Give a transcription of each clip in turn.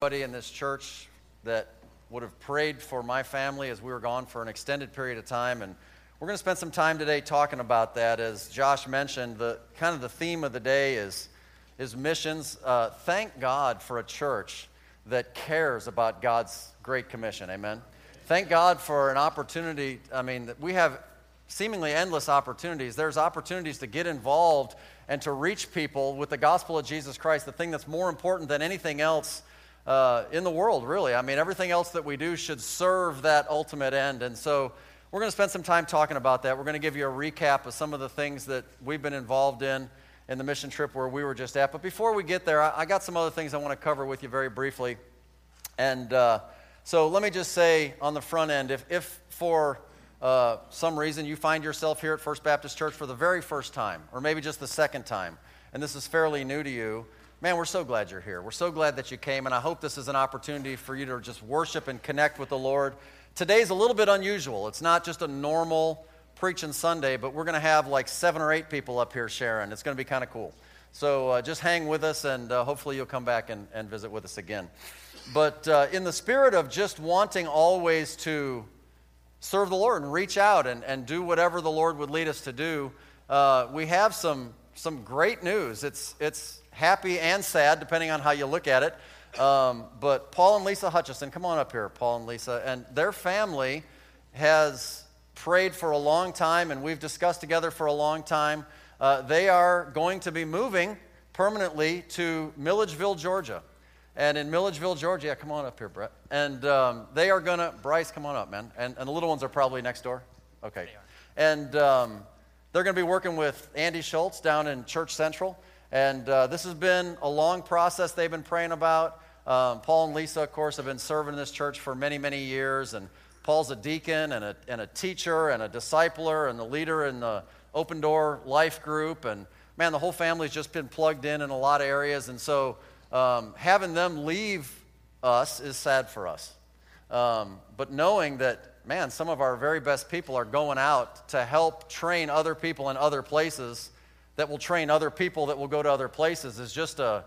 Everybody in this church that would have prayed for my family as we were gone for an extended period of time. And we're going to spend some time today talking about that. As Josh mentioned, the kind of the theme of the day is, is missions. Uh, thank God for a church that cares about God's great commission. Amen. Thank God for an opportunity. I mean, we have seemingly endless opportunities. There's opportunities to get involved and to reach people with the gospel of Jesus Christ, the thing that's more important than anything else uh, in the world, really. I mean, everything else that we do should serve that ultimate end. And so we're going to spend some time talking about that. We're going to give you a recap of some of the things that we've been involved in in the mission trip where we were just at. But before we get there, I, I got some other things I want to cover with you very briefly. And uh, so let me just say on the front end if, if for uh, some reason you find yourself here at First Baptist Church for the very first time, or maybe just the second time, and this is fairly new to you, Man, we're so glad you're here. We're so glad that you came, and I hope this is an opportunity for you to just worship and connect with the Lord. Today's a little bit unusual. It's not just a normal preaching Sunday, but we're going to have like seven or eight people up here sharing. It's going to be kind of cool. So uh, just hang with us, and uh, hopefully you'll come back and, and visit with us again. But uh, in the spirit of just wanting always to serve the Lord and reach out and, and do whatever the Lord would lead us to do, uh, we have some, some great news. It's, it's happy and sad, depending on how you look at it. Um, but Paul and Lisa Hutchison, come on up here, Paul and Lisa, and their family has prayed for a long time, and we've discussed together for a long time. Uh, they are going to be moving permanently to Milledgeville, Georgia. And in Milledgeville, Georgia, yeah, come on up here, Brett. And um, they are going to, Bryce, come on up, man. And, and the little ones are probably next door? Okay. And um, they're going to be working with Andy Schultz down in Church Central. And uh, this has been a long process they've been praying about. Um, Paul and Lisa, of course, have been serving in this church for many, many years. And Paul's a deacon and a, and a teacher and a discipler and the leader in the Open Door Life Group. And man, the whole family's just been plugged in in a lot of areas. And so um, having them leave us is sad for us. Um, but knowing that, man, some of our very best people are going out to help train other people in other places that will train other people that will go to other places is just a,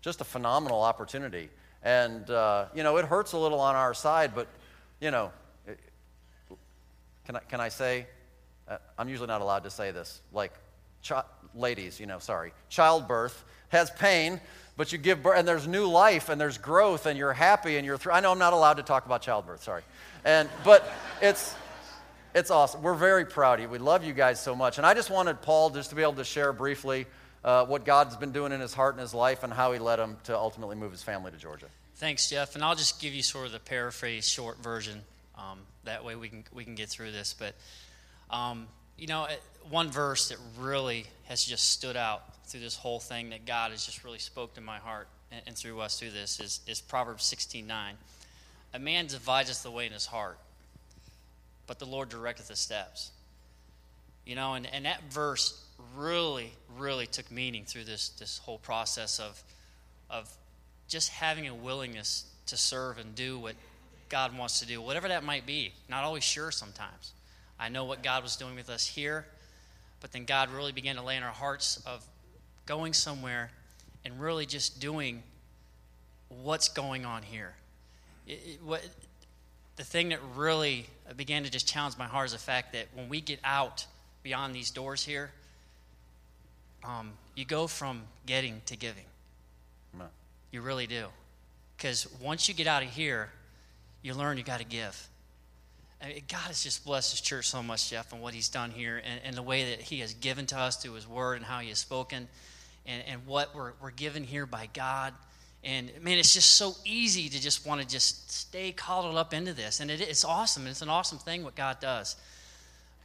just a phenomenal opportunity. And, uh, you know, it hurts a little on our side, but, you know, it, can, I, can I say, uh, I'm usually not allowed to say this, like, ladies, you know, sorry, childbirth has pain, but you give birth, and there's new life, and there's growth, and you're happy, and you're, th- I know I'm not allowed to talk about childbirth, sorry. And, but it's, it's awesome. We're very proud of you. We love you guys so much. And I just wanted Paul just to be able to share briefly uh, what God's been doing in his heart and his life and how he led him to ultimately move his family to Georgia. Thanks, Jeff. And I'll just give you sort of the paraphrase short version. Um, that way we can, we can get through this. But, um, you know, one verse that really has just stood out through this whole thing that God has just really spoke to my heart and, and through us through this is, is Proverbs 16 9. A man divides the way in his heart but the Lord directeth the steps. You know, and, and that verse really, really took meaning through this, this whole process of, of just having a willingness to serve and do what God wants to do, whatever that might be. Not always sure sometimes. I know what God was doing with us here, but then God really began to lay in our hearts of going somewhere and really just doing what's going on here. It, it, what, the thing that really began to just challenge my heart is the fact that when we get out beyond these doors here, um, you go from getting to giving. You really do. Because once you get out of here, you learn you got to give. I mean, God has just blessed His church so much, Jeff, and what He's done here, and, and, the way that He has given to us through His Word and how He has spoken, and, and what we're, we're given here by God. And man, it's just so easy to just want to just stay coddled up into this. And it, it's awesome. It's an awesome thing what God does.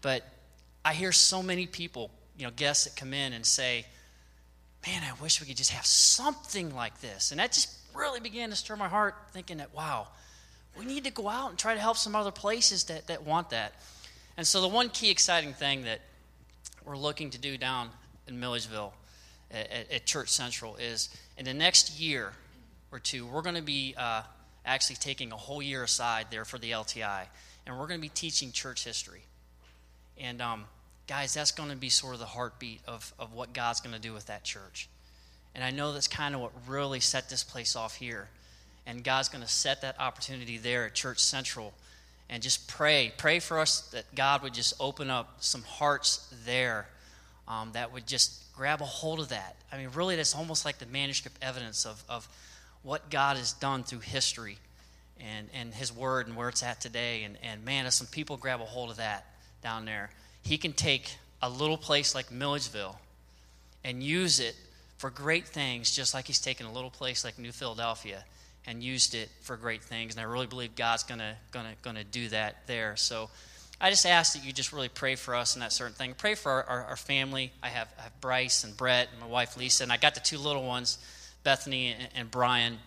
But I hear so many people, you know, guests that come in and say, man, I wish we could just have something like this. And that just really began to stir my heart, thinking that, wow, we need to go out and try to help some other places that, that want that. And so the one key exciting thing that we're looking to do down in Milledgeville at, at Church Central is in the next year, or two, we're going to be uh, actually taking a whole year aside there for the LTI, and we're going to be teaching church history. And um, guys, that's going to be sort of the heartbeat of, of what God's going to do with that church. And I know that's kind of what really set this place off here. And God's going to set that opportunity there at Church Central. And just pray. Pray for us that God would just open up some hearts there um, that would just grab a hold of that. I mean, really, that's almost like the manuscript evidence of, of what God has done through history and, and His Word and where it's at today. And, and man, if some people grab a hold of that down there, He can take a little place like Milledgeville and use it for great things, just like He's taken a little place like New Philadelphia and used it for great things. And I really believe God's to gonna, gonna do that there. So I just ask that you just really pray for us and that certain thing. Pray for our, our, our family. I have, I have, Bryce and Brett and my wife Lisa, and I got the two little ones, Bethany and, and Brian.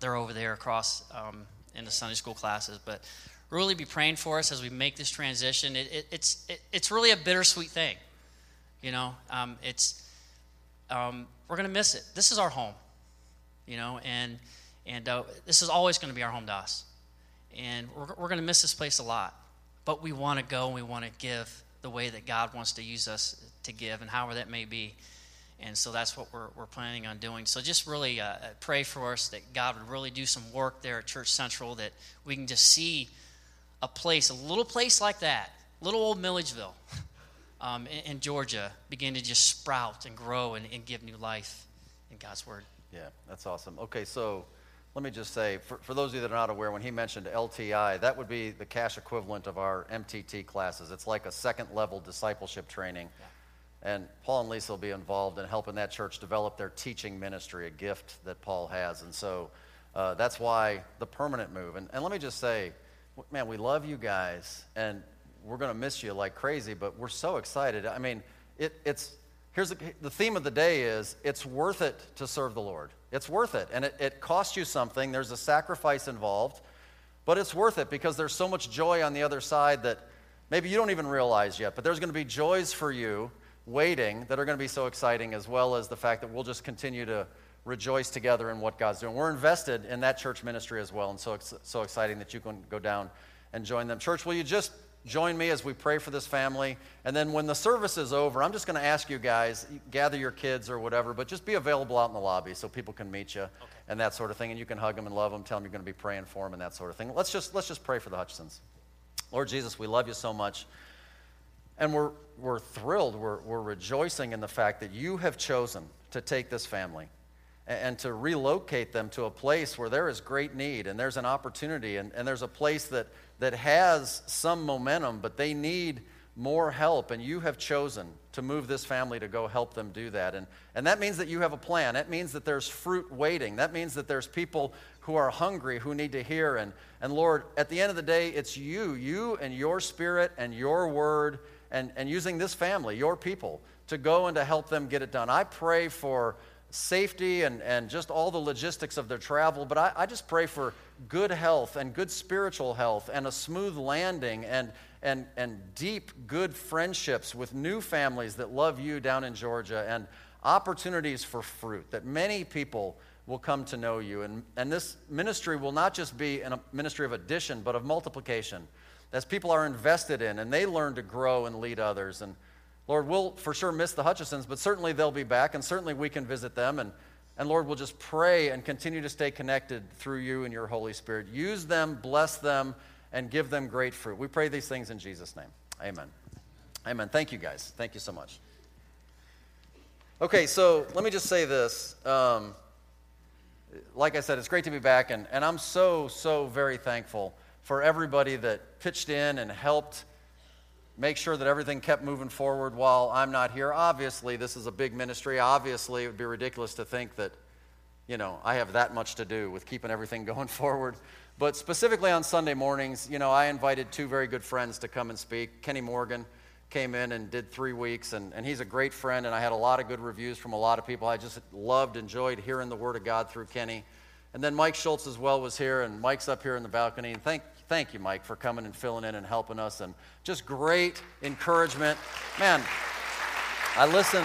They're over there across um, in the Sunday school classes. But really be praying for us as we make this transition. It, it, it's, it, it's really a bittersweet thing. You know, um, it's, um, we're going to miss it. This is our home, you know, and, and uh, this is always going to be our home to us. And we're, we're going to miss this place a lot. But we want to go and we want to give the way that God wants to use us to give, and however that may be. And so that's what we're, we're planning on doing. So just really uh, pray for us that God would really do some work there at Church Central, that we can just see a place, a little place like that, little old Milledgeville um, in, in, Georgia, begin to just sprout and grow and, and give new life in God's Word. Yeah, that's awesome. Okay, so let me just say, for, for those of you that are not aware, when he mentioned LTI, that would be the cash equivalent of our MTT classes. It's like a second level discipleship training. Yeah. And Paul and Lisa will be involved in helping that church develop their teaching ministry, a gift that Paul has. And so uh, that's why the permanent move. And, and let me just say, man, we love you guys, and we're going to miss you like crazy, but we're so excited. I mean, it, it's here's the, the theme of the day is it's worth it to serve the Lord. It's worth it. And it, it costs you something, there's a sacrifice involved, but it's worth it because there's so much joy on the other side that maybe you don't even realize yet. But there's going to be joys for you waiting that are going to be so exciting, as well as the fact that we'll just continue to rejoice together in what God's doing. We're invested in that church ministry as well, and so, it's so exciting that you can go down and join them. Church, will you just join me as we pray for this family. And then when the service is over, I'm just going to ask you guys, gather your kids or whatever, but just be available out in the lobby so people can meet you okay. and that sort of thing. And you can hug them and love them, tell them you're going to be praying for them and that sort of thing. Let's just, let's just pray for the Hutchisons. Lord Jesus, we love you so much. And we're, we're thrilled, we're, we're rejoicing in the fact that you have chosen to take this family and to relocate them to a place where there is great need and there's an opportunity and, and there's a place that that has some momentum, but they need more help, and you have chosen to move this family to go help them do that. And, and that means that you have a plan. That means that there's fruit waiting. That means that there's people who are hungry who need to hear. And, and Lord, at the end of the day, it's you, you and your spirit and your word, and, and using this family, your people, to go and to help them get it done. I pray for safety and, and just all the logistics of their travel, but I, I just pray for good health and good spiritual health and a smooth landing and, and, and deep, good friendships with new families that love you down in Georgia and opportunities for fruit, that many people will come to know you. And, and this ministry will not just be a ministry of addition, but of multiplication, as people are invested in and they learn to grow and lead others. And Lord, we'll for sure miss the Hutchisons, but certainly they'll be back, and certainly we can visit them. And and Lord, we'll just pray and continue to stay connected through you and your Holy Spirit. Use them, bless them, and give them great fruit. We pray these things in Jesus' name. Amen. Amen. Thank you, guys. Thank you so much. Okay, so let me just say this. Um, like I said, it's great to be back, and, and I'm so, so very thankful for everybody that pitched in and helped make sure that everything kept moving forward while I'm not here. Obviously, this is a big ministry. Obviously, it would be ridiculous to think that, you know, I have that much to do with keeping everything going forward. But specifically on Sunday mornings, you know, I invited two very good friends to come and speak. Kenny Morgan came in and did three weeks, and, and he's a great friend, and I had a lot of good reviews from a lot of people. I just loved, enjoyed hearing the Word of God through Kenny. And then Mike Schultz as well was here, and Mike's up here in the balcony. And thank, thank you, Mike, for coming and filling in and helping us. And just great encouragement. Man, I listen.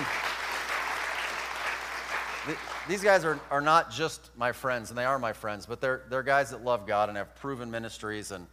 These guys are, are not just my friends, and they are my friends, but they're, they're guys that love God and have proven ministries. And,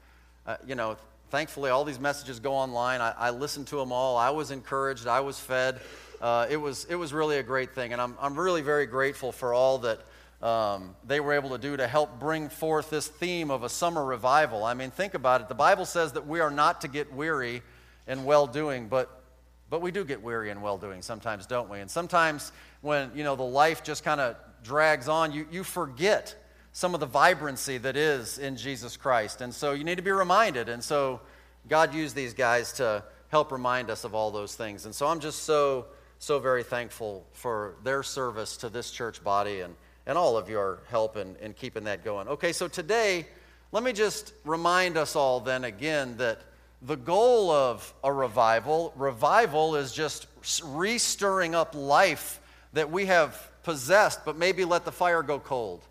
uh, you know, thankfully, all these messages go online. I, I listened to them all. I was encouraged. I was fed. Uh, it, was, it was really a great thing. And I'm, I'm really very grateful for all that um, they were able to do to help bring forth this theme of a summer revival. I mean, think about it. The Bible says that we are not to get weary in well doing, but, but we do get weary in well doing sometimes, don't we? And sometimes when, you know, the life just kind of drags on, you, you forget some of the vibrancy that is in Jesus Christ. And so you need to be reminded. And so God used these guys to help remind us of all those things. And so I'm just so, so very thankful for their service to this church body and, and all of your help in, in keeping that going. Okay, so today, let me just remind us all then again that the goal of a revival, revival is just restirring up life that we have possessed, but maybe let the fire go cold.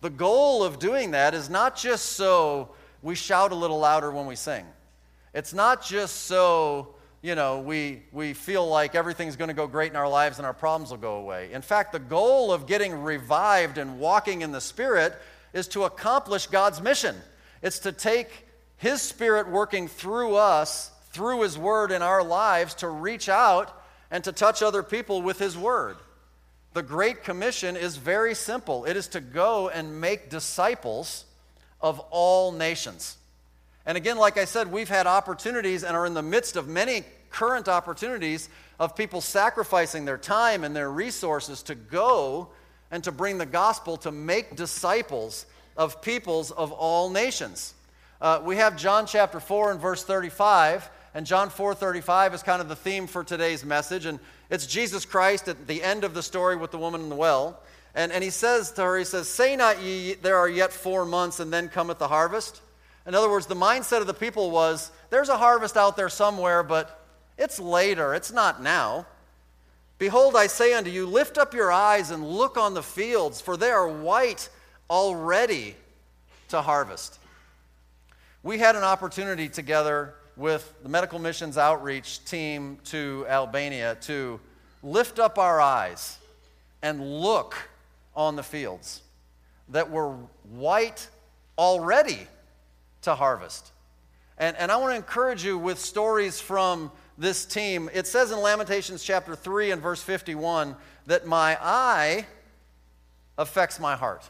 The goal of doing that is not just so we shout a little louder when we sing. It's not just so, you know, we, we feel like everything's going to go great in our lives and our problems will go away. In fact, the goal of getting revived and walking in the Spirit is to accomplish God's mission. It's to take His Spirit working through us, through His Word in our lives, to reach out and to touch other people with His Word. The Great Commission is very simple it is to go and make disciples of all nations. And again, like I said, we've had opportunities and are in the midst of many current opportunities of people sacrificing their time and their resources to go and to bring the gospel to make disciples of peoples of all nations. Uh, we have John chapter 4 and verse 35, and John 4:35 is kind of the theme for today's message, and it's Jesus Christ at the end of the story with the woman in the well. And, and he says to her, he says, Say not ye, there are yet four months, and then cometh the harvest. In other words, the mindset of the people was there's a harvest out there somewhere, but it's later, it's not now. Behold, I say unto you, lift up your eyes and look on the fields, for they are white already to harvest. We had an opportunity together with the Medical Missions Outreach team to Albania to lift up our eyes and look on the fields that were white already to harvest. And, and I want to encourage you with stories from this team. It says in Lamentations chapter 3 and verse 51 that my eye affects my heart.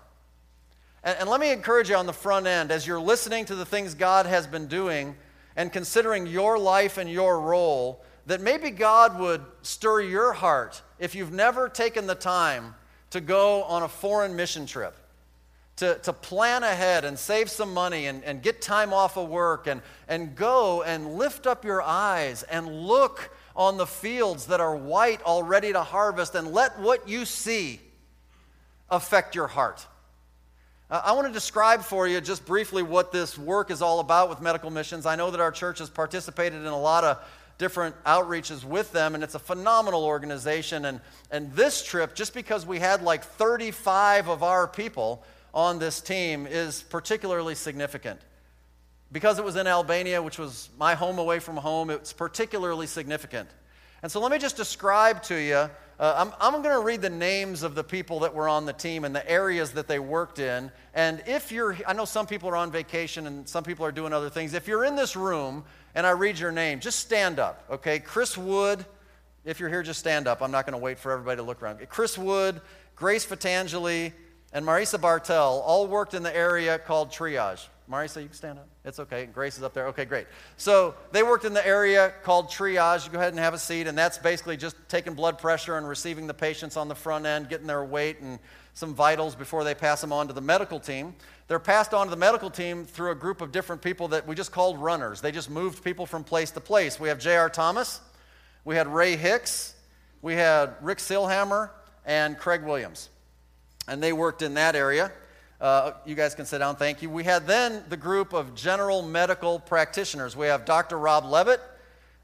And, and let me encourage you on the front end as you're listening to the things God has been doing and considering your life and your role, that maybe God would stir your heart if you've never taken the time to go on a foreign mission trip to, to plan ahead and save some money and, and get time off of work and, and go and lift up your eyes and look on the fields that are white already to harvest and let what you see affect your heart. Uh, I want to describe for you just briefly what this work is all about with medical missions. I know that our church has participated in a lot of different outreaches with them, and it's a phenomenal organization. And, and this trip, just because we had like 35 of our people, on this team is particularly significant. Because it was in Albania, which was my home away from home, it's particularly significant. And so let me just describe to you. Uh, I'm, I'm going to read the names of the people that were on the team and the areas that they worked in. And if you're, I know some people are on vacation and some people are doing other things. If you're in this room and I read your name, just stand up, okay? Chris Wood, if you're here, just stand up. I'm not going to wait for everybody to look around. Chris Wood, Grace Fatangeli, and Marisa Bartel all worked in the area called triage. Marisa, you can stand up. It's okay. Grace is up there. Okay, great. So they worked in the area called triage. You go ahead and have a seat, and that's basically just taking blood pressure and receiving the patients on the front end, getting their weight and some vitals before they pass them on to the medical team. They're passed on to the medical team through a group of different people that we just called runners. They just moved people from place to place. We have J.R. Thomas, we had Ray Hicks, we had Rick Silhammer, and Craig Williams and they worked in that area. Uh, you guys can sit down, thank you. We had then the group of general medical practitioners. We have Dr. Rob Levitt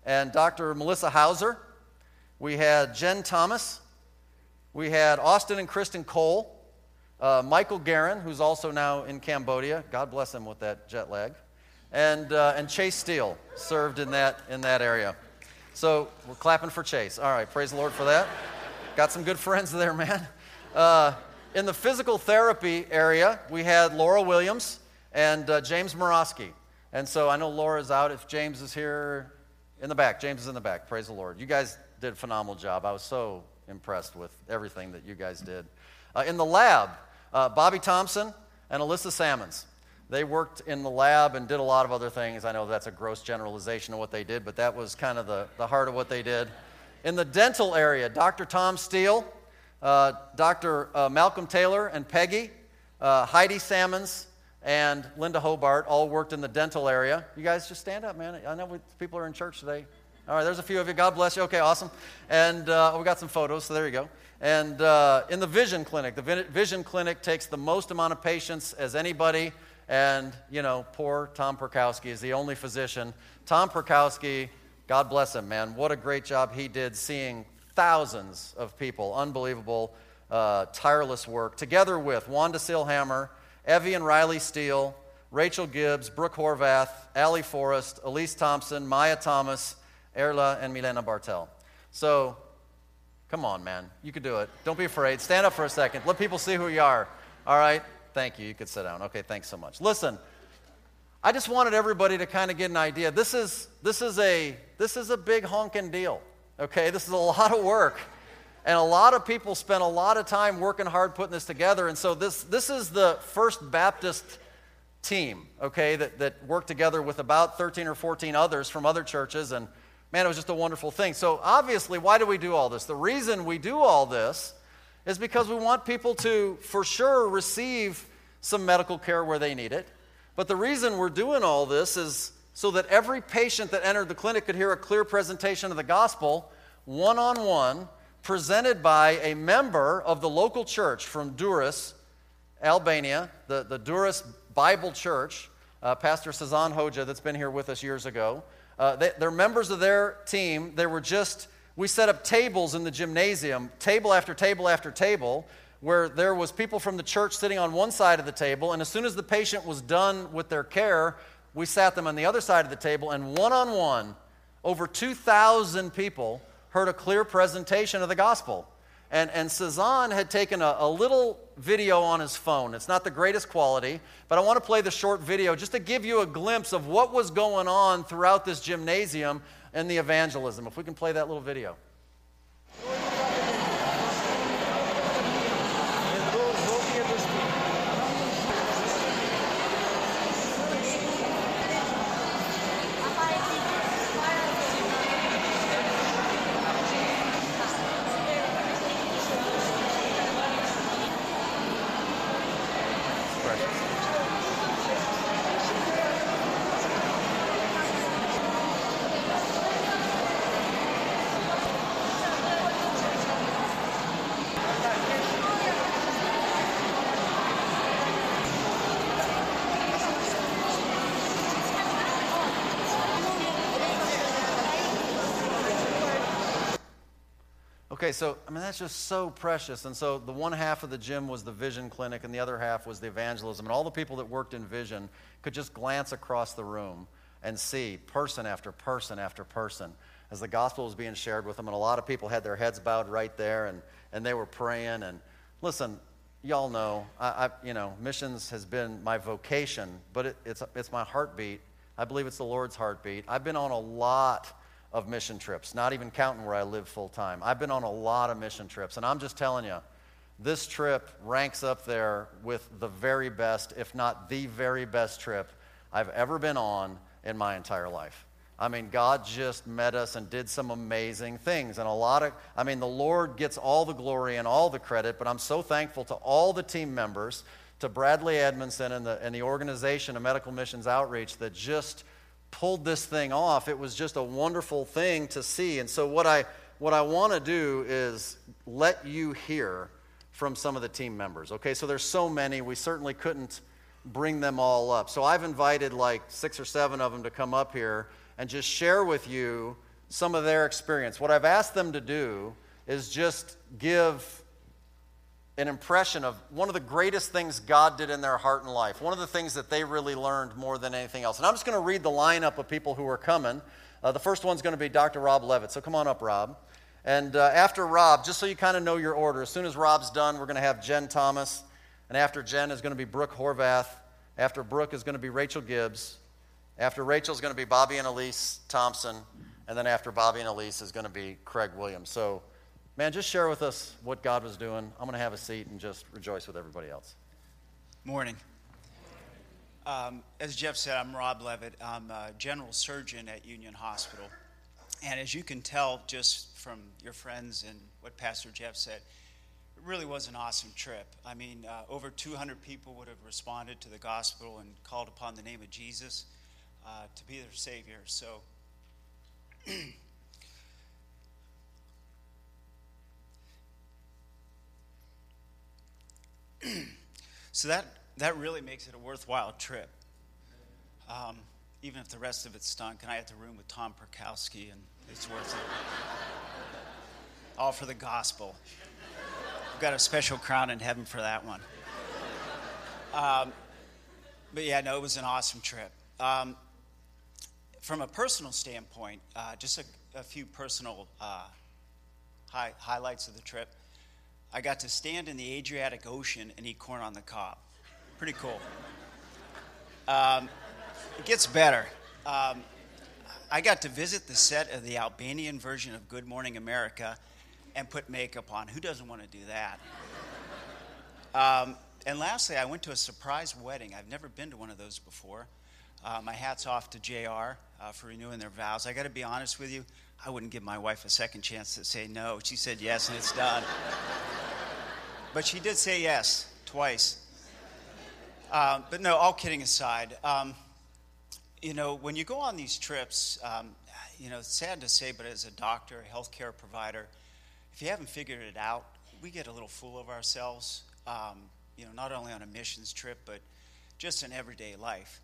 and Dr. Melissa Hauser. We had Jen Thomas. We had Austin and Kristen Cole. Uh, Michael Guerin, who's also now in Cambodia. God bless him with that jet lag. And, uh, and Chase Steele served in that, in that area. So we're clapping for Chase. All right, praise the Lord for that. Got some good friends there, man. Uh, in the physical therapy area, we had Laura Williams and uh, James Morosky. And so I know Laura's out. If James is here in the back, James is in the back. Praise the Lord. You guys did a phenomenal job. I was so impressed with everything that you guys did. Uh, in the lab, Uh, Bobby Thompson and Alyssa Salmons. They worked in the lab and did a lot of other things. I know that's a gross generalization of what they did, but that was kind of the, the heart of what they did. In the dental area, Dr. Tom Steele, uh, Dr. Uh, Malcolm Taylor and Peggy, uh, Heidi Salmons, and Linda Hobart all worked in the dental area. You guys just stand up, man. I know we, people are in church today. All right, there's a few of you. God bless you. Okay, awesome. And uh, we got some photos, so there you go. And uh, in the vision clinic, the vision clinic takes the most amount of patients as anybody. And, you know, poor Tom Perkowski is the only physician. Tom Perkowski, God bless him, man. What a great job he did seeing thousands of people. Unbelievable, uh, tireless work. Together with Wanda Sealhammer, Evie and Riley Steele, Rachel Gibbs, Brooke Horvath, Allie Forrest, Elise Thompson, Maya Thomas, Erla, and Milena Bartel. So, come on, man. You could do it. Don't be afraid. Stand up for a second. Let people see who you are. All right? Thank you. You could sit down. Okay, thanks so much. Listen, I just wanted everybody to kind of get an idea. This is, this is, a, this is a big honking deal. Okay, this is a lot of work. And a lot of people spent a lot of time working hard putting this together. And so this, this is the First Baptist team, okay, that, that worked together with about 13 or 14 others from other churches. And man, it was just a wonderful thing. So obviously, why do we do all this? The reason we do all this is because we want people to, for sure, receive some medical care where they need it. But the reason we're doing all this is so that every patient that entered the clinic could hear a clear presentation of the gospel, one on one presented by a member of the local church from Durrës, Albania, the, the Durrës Bible Church, uh, Pastor Sazan Hoja, that's been here with us years ago. Uh, they, they're members of their team. They were just, we set up tables in the gymnasium, table after table after table, where there was people from the church sitting on one side of the table, and as soon as the patient was done with their care, we sat them on the other side of the table, and one on one, over 2,000 people heard a clear presentation of the gospel. And, and Sazan had taken a, a, little video on his phone. It's not the greatest quality, but I want to play the short video just to give you a glimpse of what was going on throughout this gymnasium and the evangelism. If we can play that little video. Okay, so I mean that's just so precious. And so the one half of the gym was the vision clinic, and the other half was the evangelism. And all the people that worked in vision could just glance across the room and see person after person after person as the gospel was being shared with them. And a lot of people had their heads bowed right there, and, and they were praying. And listen, y'all know, I, I you know, missions has been my vocation, but it, it's, it's my heartbeat. I believe it's the Lord's heartbeat. I've been on a lot of mission trips, not even counting where I live full time. I've been on a lot of mission trips, and I'm just telling you, this trip ranks up there with the very best, if not the very best trip I've ever been on in my entire life. I mean, God just met us and did some amazing things. And a lot of, I mean, the Lord gets all the glory and all the credit, but I'm so thankful to all the team members, to Bradley Edmondson and the, and the organization of Medical Missions Outreach that just pulled this thing off. It was just a wonderful thing to see. And so, what I, what I want to do is let you hear from some of the team members. Okay, so there's so many, we certainly couldn't bring them all up. So, I've invited like six or seven of them to come up here and just share with you some of their experience. What I've asked them to do is just give an impression of one of the greatest things God did in their heart and life, one of the things that they really learned more than anything else. And I'm just going to read the lineup of people who are coming. Uh, the first one's going to be Dr. Rob Levitt. So come on up, Rob. And uh, after Rob, just so you kind of know your order, as soon as Rob's done, we're going to have Jen Thomas. And after Jen is going to be Brooke Horvath. After Brooke is going to be Rachel Gibbs. After Rachel is going to be Bobby and Elise Thompson. And then after Bobby and Elise is going to be Craig Williams. So Man, just share with us what God was doing. I'm going to have a seat and just rejoice with everybody else. Morning. Um, as Jeff said, I'm Rob Levitt. I'm a general surgeon at Union Hospital. And as you can tell just from your friends and what Pastor Jeff said, it really was an awesome trip. I mean, uh, over 200 people would have responded to the gospel and called upon the name of Jesus uh, to be their Savior. So, so that, that really makes it a worthwhile trip. Um, even if the rest of it stunk, and I had to room with Tom Perkowski, and it's worth it. All for the gospel. We've got a special crown in heaven for that one. Um, but yeah, no, it was an awesome trip. Um, from a personal standpoint, uh, just a, a, few personal uh, high, highlights of the trip. I got to stand in the Adriatic Ocean and eat corn on the cob. Pretty cool. Um, it gets better. Um, I got to visit the set of the Albanian version of Good Morning America and put makeup on. Who doesn't want to do that? Um, and lastly, I went to a surprise wedding. I've never been to one of those before. Uh, my hat's off to JR uh, for renewing their vows. I got to be honest with you, I wouldn't give my wife a second chance to say no. She said yes, and it's done. but she did say yes twice. Um, but no, all kidding aside, um, you know, when you go on these trips, um, you know, it's sad to say, but as a doctor, a healthcare provider, if you haven't figured it out, we get a little full of ourselves, um, you know, not only on a missions trip, but just in everyday life.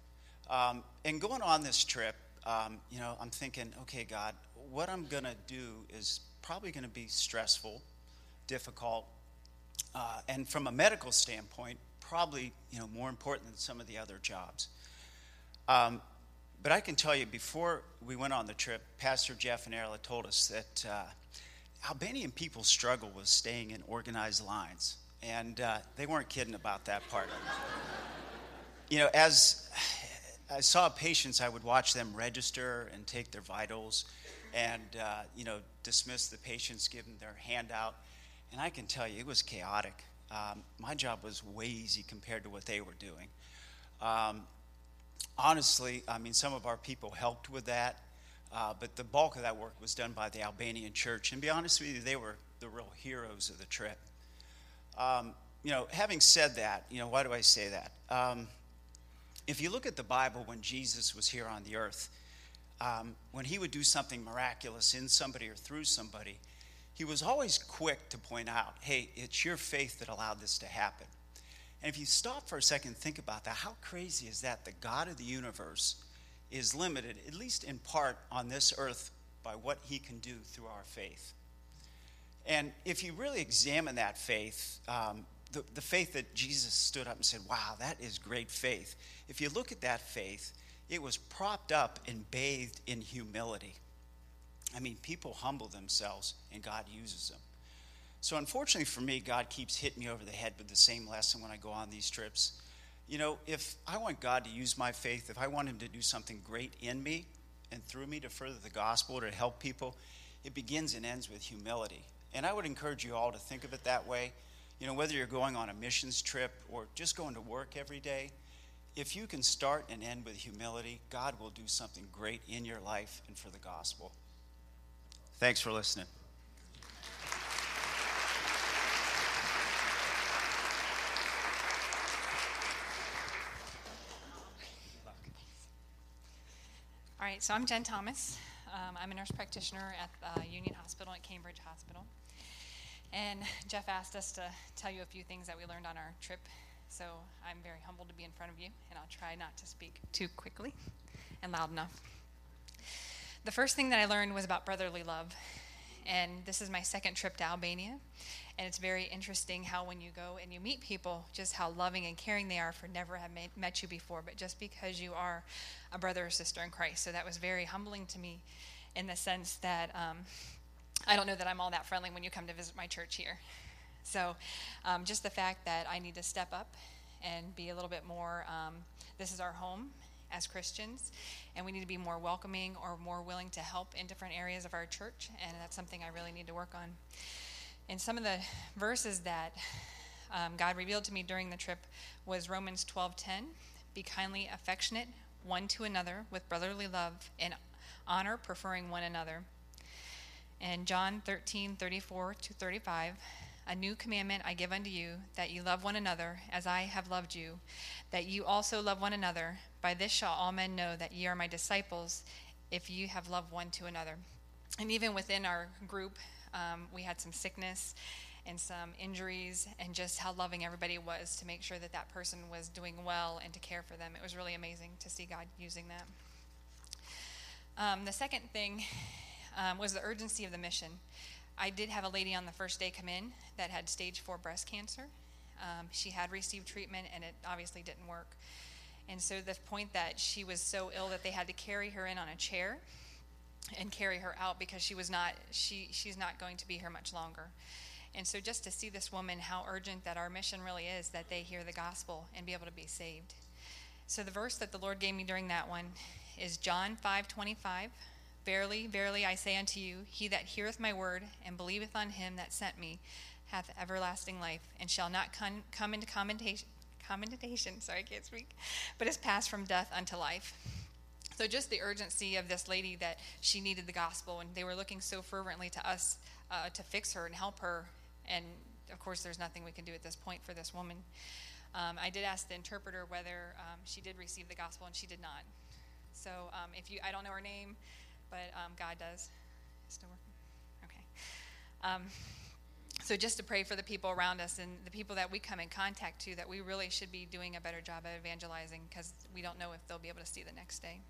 Um, and going on this trip, um, you know, I'm thinking, okay, God, what I'm going to do is probably going to be stressful, difficult, uh, and from a medical standpoint, probably, you know, more important than some of the other jobs. Um, but I can tell you, before we went on the trip, Pastor Jeff and Erla told us that uh, Albanian people struggle with staying in organized lines. And uh, they weren't kidding about that part. you know, as I saw patients, I would watch them register and take their vitals and, uh, you know, dismiss the patients, give them their handout. And I can tell you, it was chaotic. Um, my job was way easy compared to what they were doing. Um, honestly, I mean, some of our people helped with that, uh, but the bulk of that work was done by the Albanian church. And be honest with you, they were the real heroes of the trip. Um, you know, having said that, you know, why do I say that? Um, if you look at the Bible when Jesus was here on the earth, um, when he would do something miraculous in somebody or through somebody, he was always quick to point out, hey, it's your faith that allowed this to happen. And if you stop for a second and think about that, how crazy is that? The God of the universe is limited, at least in part, on this earth by what he can do through our faith. And if you really examine that faith, um, the, the faith that Jesus stood up and said, Wow, that is great faith. If you look at that faith, it was propped up and bathed in humility. I mean, people humble themselves and God uses them. So, unfortunately for me, God keeps hitting me over the head with the same lesson when I go on these trips. You know, if I want God to use my faith, if I want Him to do something great in me and through me to further the gospel, to help people, it begins and ends with humility. And I would encourage you all to think of it that way. You know, whether you're going on a missions trip or just going to work every day, if you can start and end with humility, God will do something great in your life and for the gospel. Thanks for listening. All right, so I'm Jen Thomas. Um, I'm a nurse practitioner at uh, Union Hospital at Cambridge Hospital. And Jeff asked us to tell you a few things that we learned on our trip. So I'm very humbled to be in front of you, and I'll try not to speak too quickly and loud enough. The first thing that I learned was about brotherly love. And this is my second trip to Albania. And it's very interesting how when you go and you meet people, just how loving and caring they are for never have met you before, but just because you are a brother or sister in Christ. So that was very humbling to me in the sense that um, I don't know that I'm all that friendly when you come to visit my church here. So um, just the fact that I need to step up and be a little bit more, um, this is our home as Christians, and we need to be more welcoming or more willing to help in different areas of our church, and that's something I really need to work on And some of the verses that um, God revealed to me during the trip was Romans 12:10. Be kindly affectionate one to another with brotherly love and honor, preferring one another. And John 13:34 to 35. A new commandment I give unto you, that you love one another as I have loved you, that you also love one another. By this shall all men know that ye are my disciples, if you have loved one to another. And even within our group, um, we had some sickness and some injuries, and just how loving everybody was to make sure that that person was doing well and to care for them. It was really amazing to see God using that. Um, the second thing um, was the urgency of the mission. I did have a lady on the first day come in that had stage four breast cancer. Um, she had received treatment and it obviously didn't work. And so, the point that she was so ill that they had to carry her in on a chair and carry her out because she was not she she's not going to be here much longer. And so just to see this woman how urgent that our mission really is that they hear the gospel and be able to be saved. So the verse that the Lord gave me during that one is John 5:25. Verily, verily I say unto you, he that heareth my word and believeth on him that sent me hath everlasting life and shall not con- come into commendation commendation, sorry, I can't speak, but is passed from death unto life. So just the urgency of this lady that she needed the gospel, and they were looking so fervently to us uh, to fix her and help her. And of course, there's nothing we can do at this point for this woman. Um, I did ask the interpreter whether um, she did receive the gospel, and she did not. So um, if you, I don't know her name, but um, God does. It's still working? Okay. Um, so just to pray for the people around us and the people that we come in contact to that we really should be doing a better job at evangelizing because we don't know if they'll be able to see the next day.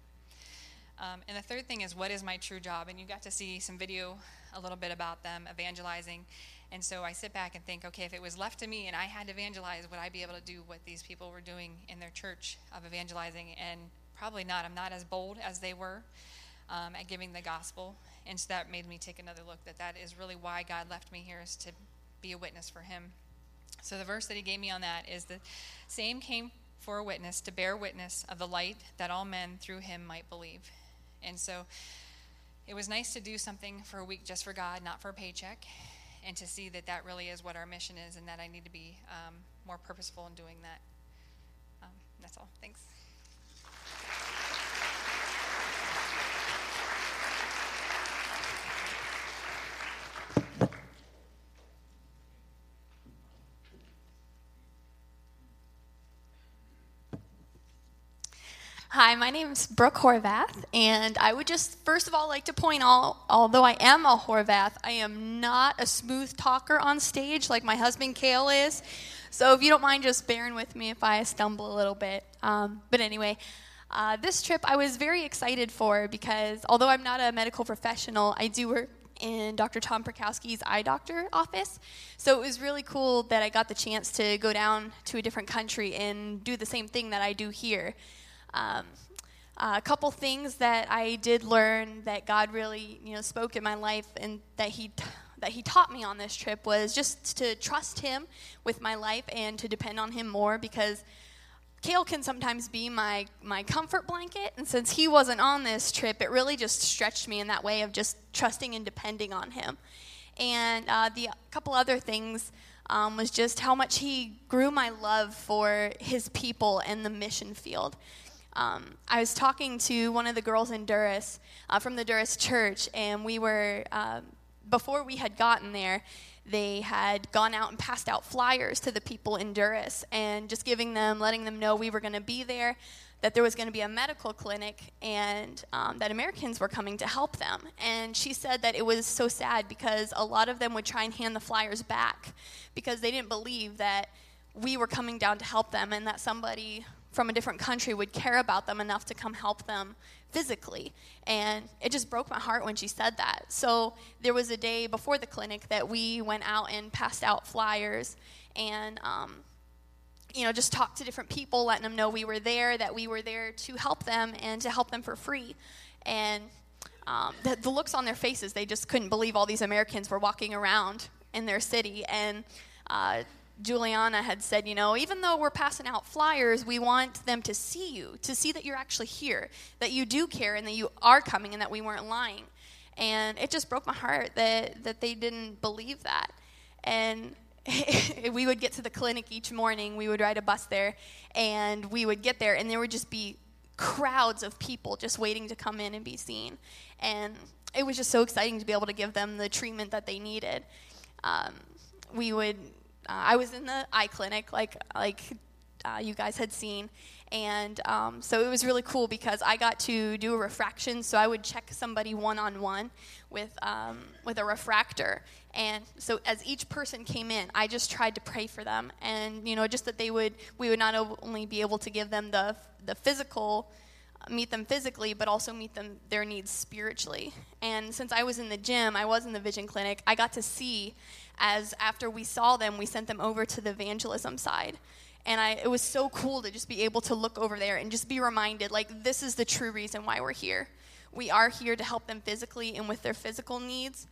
Um, and the third thing is, what is my true job? And you got to see some video a little bit about them evangelizing. And so I sit back and think, okay, if it was left to me and I had to evangelize, would I be able to do what these people were doing in their church of evangelizing? And probably not. I'm not as bold as they were um, at giving the gospel. And so that made me take another look that that is really why God left me here is to be a witness for Him. So the verse that He gave me on that is the same came for a witness to bear witness of the light that all men through Him might believe. And so it was nice to do something for a week just for God, not for a paycheck, and to see that that really is what our mission is and that I need to be um, more purposeful in doing that. Um, that's all. Thanks. Hi, my name is Brooke Horvath, and I would just first of all like to point out, although I am a Horvath, I am not a smooth talker on stage like my husband Kale is. So if you don't mind just bearing with me if I stumble a little bit. Um, but anyway, uh, this trip I was very excited for because although I'm not a medical professional, I do work in Dr. Tom Perkowski's eye doctor office. So it was really cool that I got the chance to go down to a different country and do the same thing that I do here. Um, uh, a couple things that I did learn that God really, you know, spoke in my life and that He t- that He taught me on this trip was just to trust Him with my life and to depend on Him more because Kale can sometimes be my my comfort blanket, and since he wasn't on this trip, it really just stretched me in that way of just trusting and depending on Him. And uh, the couple other things. Um, was just how much he grew my love for his people and the mission field. Um, I was talking to one of the girls in Durrës uh, from the Durrës church, and we were, um, before we had gotten there, they had gone out and passed out flyers to the people in Durrës and just giving them, letting them know we were going to be there, that there was going to be a medical clinic, and um, that Americans were coming to help them. And she said that it was so sad because a lot of them would try and hand the flyers back because they didn't believe that we were coming down to help them and that somebody from a different country would care about them enough to come help them physically. And it just broke my heart when she said that. So there was a day before the clinic that we went out and passed out flyers and, um, you know, just talked to different people, letting them know we were there, that we were there to help them and to help them for free. And um, the, the looks on their faces, they just couldn't believe all these Americans were walking around in their city. And uh, Juliana had said, you know, even though we're passing out flyers, we want them to see you, to see that you're actually here, that you do care and that you are coming and that we weren't lying. And it just broke my heart that, that they didn't believe that. And we would get to the clinic each morning. We would ride a bus there, and we would get there, and there would just be crowds of people just waiting to come in and be seen. And it was just so exciting to be able to give them the treatment that they needed. Um, we would, I was in the eye clinic, like like uh, you guys had seen, and um, so it was really cool because I got to do a refraction. So I would check somebody one on one with um, with a refractor, and so as each person came in, I just tried to pray for them, and you know, just that they would we would not only be able to give them the the physical meet them physically, but also meet them their needs spiritually. And since I was in the gym, I was in the vision clinic, I got to see as after we saw them, we sent them over to the evangelism side. And I, it was so cool to just be able to look over there and just be reminded like, this is the true reason why we're here. We are here to help them physically and with their physical needs.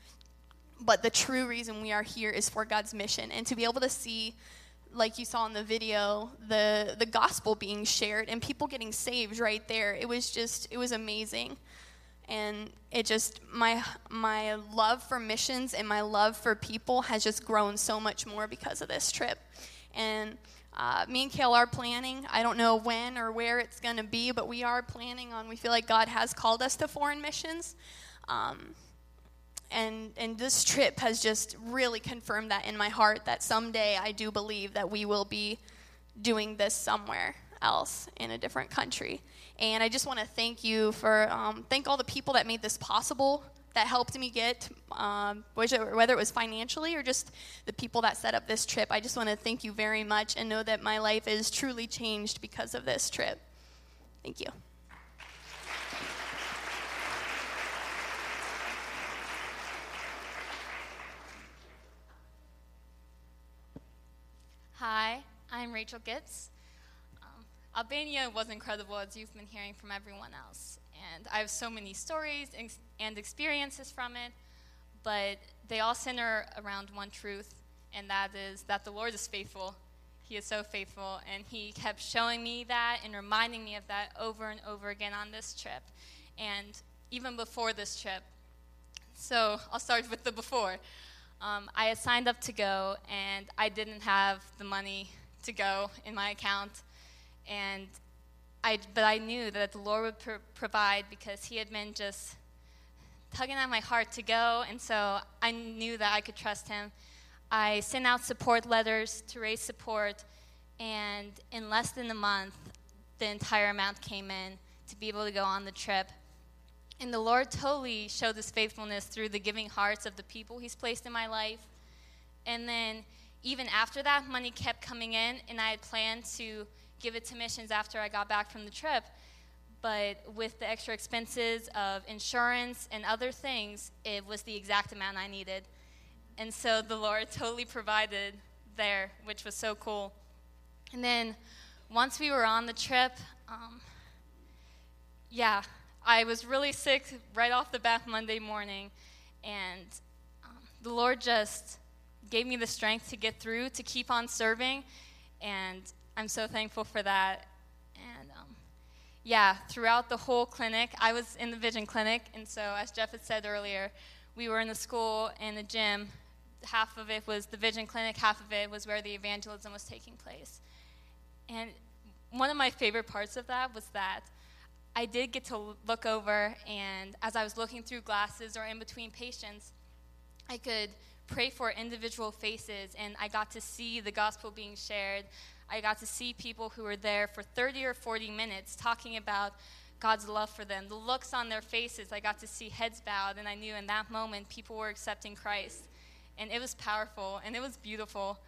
But the true reason we are here is for God's mission. And to be able to see, like you saw in the video, the, the gospel being shared and people getting saved right there, it was just, it was amazing and it just my my love for missions and my love for people has just grown so much more because of this trip and uh, me and Kale are planning. I don't know when or where it's going to be, but we are planning on. We feel like God has called us to foreign missions, um, and and this trip has just really confirmed that in my heart that someday I do believe that we will be doing this somewhere else in a different country. And I just want to thank you for um, thank all the people that made this possible that helped me get, um, whether it was financially or just the people that set up this trip. I just want to thank you very much and know that my life is truly changed because of this trip. Thank you. Hi, I'm Rachel Gitz. Albania was incredible, as you've been hearing from everyone else. And I have so many stories and experiences from it, but they all center around one truth, and that is that the Lord is faithful. He is so faithful, and He kept showing me that and reminding me of that over and over again on this trip, and even before this trip. So I'll start with the before. Um, I had signed up to go, and I didn't have the money to go in my account, and I, but I knew that the Lord would pr- provide because He had been just tugging at my heart to go, and so I knew that I could trust Him. I sent out support letters to raise support, and in less than a month, the entire amount came in to be able to go on the trip. And the Lord totally showed His faithfulness through the giving hearts of the people He's placed in my life. And then, even after that, money kept coming in, and I had planned to give it to missions after I got back from the trip. But with the extra expenses of insurance and other things, it was the exact amount I needed. And so the Lord totally provided there, which was so cool. And then once we were on the trip, um, yeah, I was really sick right off the bat Monday morning. And um, the Lord just gave me the strength to get through, to keep on serving. And I'm so thankful for that. And um, yeah, throughout the whole clinic, I was in the vision clinic, and so as Jeff had said earlier, we were in the school and the gym. Half of it was the vision clinic, half of it was where the evangelism was taking place. And one of my favorite parts of that was that I did get to look over, and as I was looking through glasses or in between patients, I could pray for individual faces, and I got to see the gospel being shared. I got to see people who were there for 30 or 40 minutes talking about God's love for them. The looks on their faces, I got to see heads bowed, and I knew in that moment people were accepting Christ. And it was powerful and it was beautiful.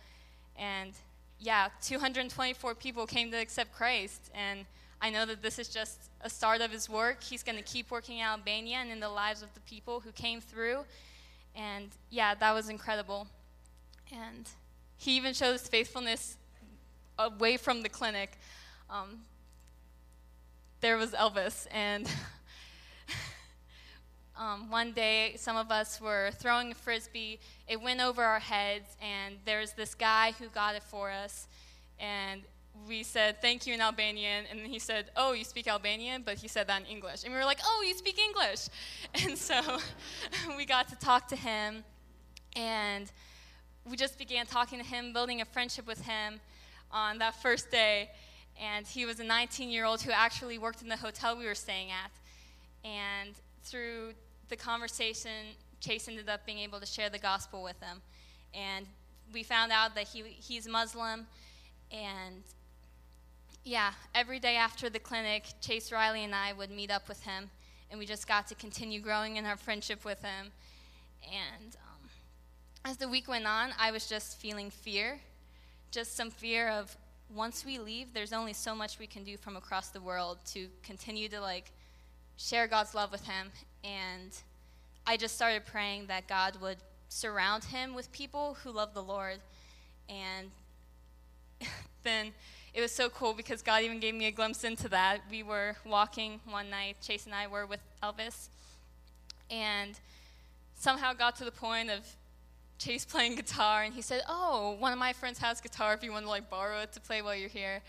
And yeah, 224 people came to accept Christ. And I know that this is just a start of his work. He's going to keep working in Albania and in the lives of the people who came through. And yeah, that was incredible. And he even showed his faithfulness away from the clinic, um, there was Elvis. And um, one day, some of us were throwing a frisbee. It went over our heads, and there's this guy who got it for us. And we said, Thank you in Albanian. And he said, Oh, you speak Albanian? But he said that in English. And we were like, Oh, you speak English. And so we got to talk to him. And we just began talking to him, building a friendship with him on that first day. And he was a 19 year old who actually worked in the hotel we were staying at. And through the conversation, Chase ended up being able to share the gospel with him. And we found out that he, he's Muslim. And yeah, every day after the clinic, Chase Riley and I would meet up with him. And we just got to continue growing in our friendship with him. And um, as the week went on, I was just feeling fear just some fear of once we leave, there's only so much we can do from across the world to continue to like share God's love with him. And I just started praying that God would surround him with people who love the Lord. And then it was so cool because God even gave me a glimpse into that. We were walking one night, Chase and I were with Elvis, and somehow got to the point of Chase playing guitar, and he said, "Oh, one of my friends has guitar. If you want to like borrow it to play while you're here."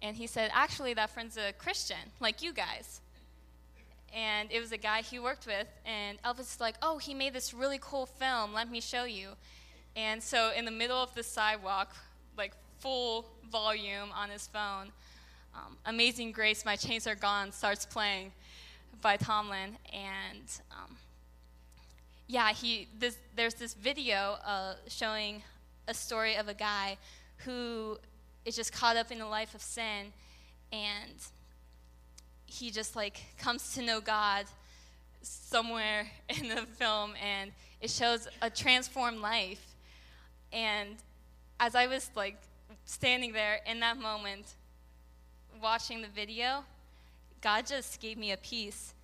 And he said, "Actually, that friend's a Christian, like you guys." And it was a guy he worked with, and Elvis is like, "Oh, he made this really cool film. Let me show you." And so, in the middle of the sidewalk, like full volume on his phone, um, "Amazing Grace, My Chains Are Gone" starts playing by Tomlin, and um, yeah, he this, there's this video uh, showing a story of a guy who is just caught up in a life of sin, and he just like comes to know God somewhere in the film, and it shows a transformed life. And as I was like standing there in that moment, watching the video, God just gave me a peace,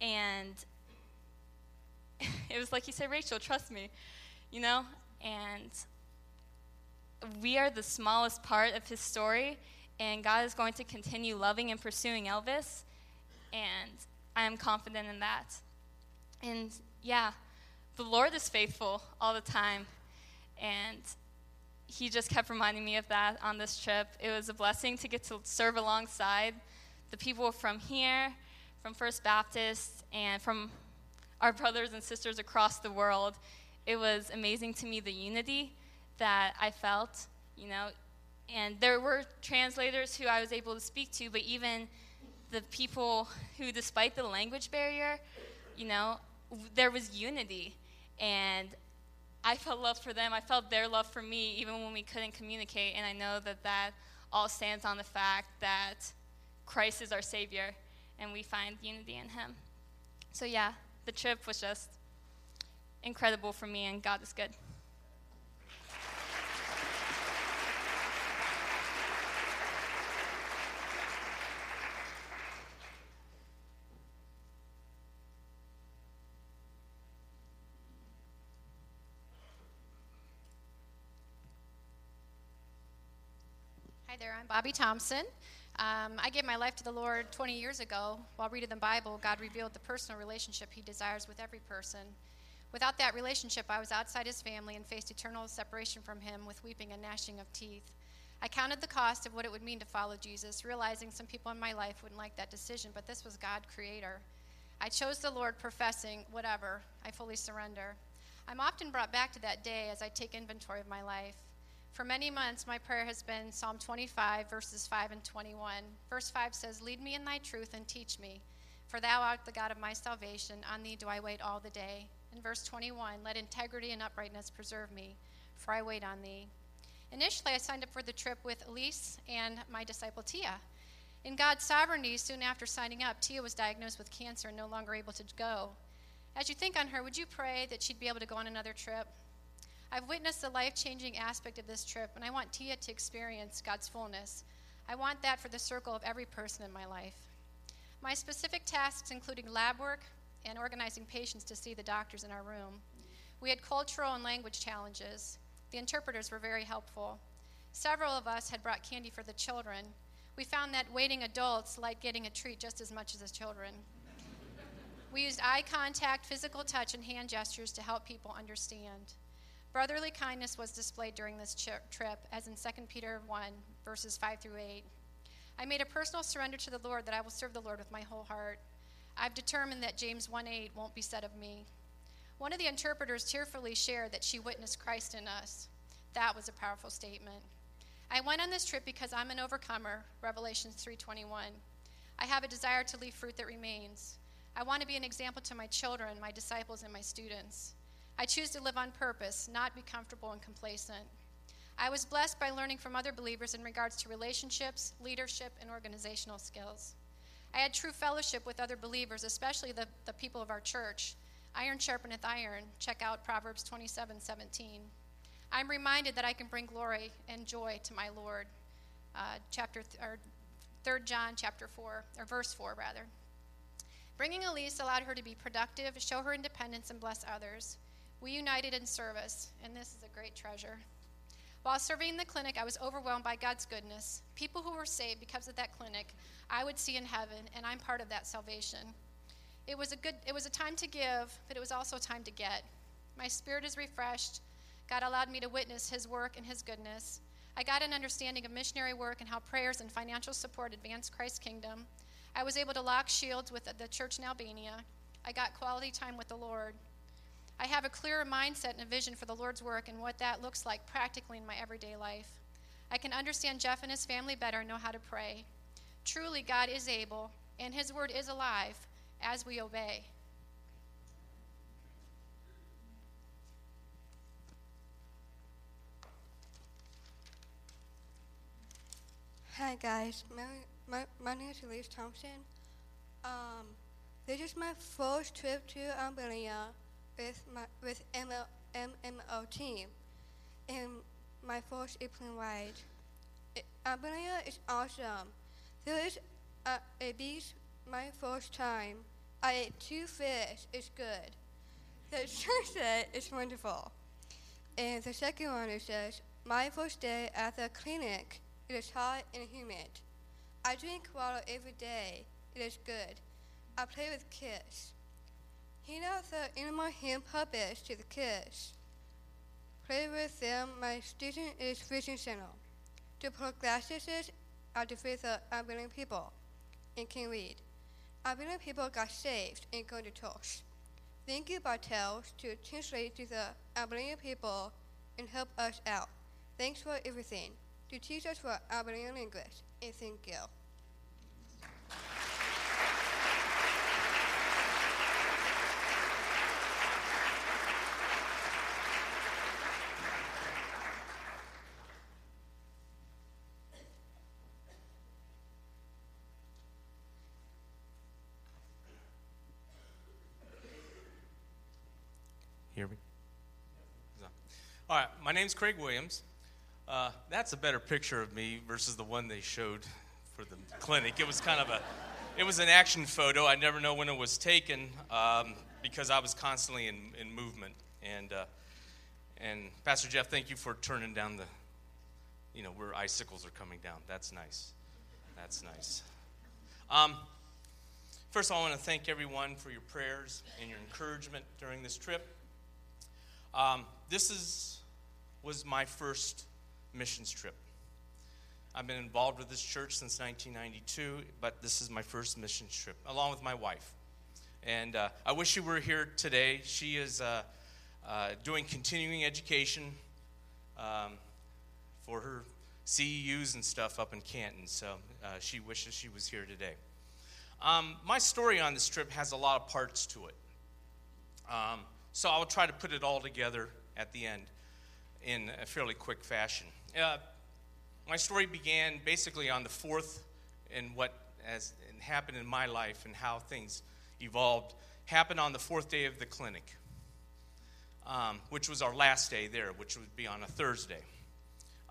and it was like he said, Rachel, trust me, you know? And we are the smallest part of his story, and God is going to continue loving and pursuing Elvis, and I am confident in that. And yeah, the Lord is faithful all the time, and he just kept reminding me of that on this trip. It was a blessing to get to serve alongside the people from here, from First Baptist, and from our brothers and sisters across the world. It was amazing to me the unity that I felt, you know. And there were translators who I was able to speak to, but even the people who, despite the language barrier, you know, there was unity. And I felt love for them. I felt their love for me, even when we couldn't communicate. And I know that that all stands on the fact that Christ is our Savior and we find unity in Him. So, yeah, the trip was just incredible for me, and God is good. Hi there, I'm Bobby Thompson. Um, I gave my life to the Lord 20 years ago. While reading the Bible, God revealed the personal relationship He desires with every person. Without that relationship, I was outside His family and faced eternal separation from Him with weeping and gnashing of teeth. I counted the cost of what it would mean to follow Jesus, realizing some people in my life wouldn't like that decision, but this was God, Creator. I chose the Lord, professing, whatever, I fully surrender. I'm often brought back to that day as I take inventory of my life. For many months, my prayer has been Psalm 25, verses 5 and 21. Verse 5 says, Lead me in thy truth and teach me, for thou art the God of my salvation. On thee do I wait all the day. In verse 21, Let integrity and uprightness preserve me, for I wait on thee. Initially, I signed up for the trip with Elise and my disciple Tia. In God's sovereignty, soon after signing up, Tia was diagnosed with cancer and no longer able to go. As you think on her, would you pray that she'd be able to go on another trip? I've witnessed the life changing aspect of this trip, and I want Tia to experience God's fullness. I want that for the circle of every person in my life. My specific tasks including lab work and organizing patients to see the doctors in our room. We had cultural and language challenges. The interpreters were very helpful. Several of us had brought candy for the children. We found that waiting adults like getting a treat just as much as the children. we used eye contact, physical touch, and hand gestures to help people understand. Brotherly kindness was displayed during this trip, as in 2 Peter 1, verses 5 through 8. I made a personal surrender to the Lord that I will serve the Lord with my whole heart. I've determined that James 1 8 won't be said of me. One of the interpreters tearfully shared that she witnessed Christ in us. That was a powerful statement. I went on this trip because I'm an overcomer, Revelation 3:21. I have a desire to leave fruit that remains. I want to be an example to my children, my disciples, and my students. I choose to live on purpose, not be comfortable and complacent. I was blessed by learning from other believers in regards to relationships, leadership, and organizational skills. I had true fellowship with other believers, especially the, the people of our church. Iron sharpeneth iron. Check out Proverbs 27 17. I'm reminded that I can bring glory and joy to my Lord. Uh, chapter th- or 3 John chapter 4, or verse 4 rather. Bringing Elise allowed her to be productive, show her independence, and bless others. We united in service, and this is a great treasure. While serving in the clinic, I was overwhelmed by God's goodness. People who were saved because of that clinic, I would see in heaven, and I'm part of that salvation. It was a good it was a time to give, but it was also a time to get. My spirit is refreshed. God allowed me to witness his work and his goodness. I got an understanding of missionary work and how prayers and financial support advance Christ's kingdom. I was able to lock shields with the church in Albania. I got quality time with the Lord. I have a clearer mindset and a vision for the Lord's work and what that looks like practically in my everyday life. I can understand Jeff and his family better and know how to pray. Truly, God is able, and his word is alive as we obey. Hi guys, my, my, my name is Elise Thompson. Um, this is my first trip to Albania with my with ML, MMO team, and my first airplane ride. It, Albania is awesome. There is a, a beach my first time. I ate two fish. It's good. The sunset is wonderful. And the second one is this. My first day at the clinic. It is hot and humid. I drink water every day. It is good. I play with kids. He now the animal hand puppets to the kids. Play with them. My student is vision channel. To put glasses are to face the Albanian people and can read. Albanian people got saved and go to church. Thank you, Bartels, to translate to the Albanian people and help us out. Thanks for everything. To teach us for Albanian English. And thank you. Hear me? Is on. All right, my name's Craig Williams. Uh, that's a better picture of me versus the one they showed for the clinic. It was kind of a, it was an action photo. I never know when it was taken um, because I was constantly in, in movement. And uh, and Pastor Jeff, thank you for turning down the, you know, where icicles are coming down. That's nice. That's nice. Um, first of all, I want to thank everyone for your prayers and your encouragement during this trip. Um, this is was my first missions trip. I've been involved with this church since 1992, but this is my first missions trip, along with my wife. And uh, I wish she were here today. She is uh, uh, doing continuing education um, for her CEUs and stuff up in Canton, so uh, she wishes she was here today. Um, my story on this trip has a lot of parts to it. Um, so I'll try to put it all together at the end in a fairly quick fashion. Uh, my story began basically on the fourth, and what has happened in my life and how things evolved happened on the fourth day of the clinic, um, which was our last day there, which would be on a Thursday.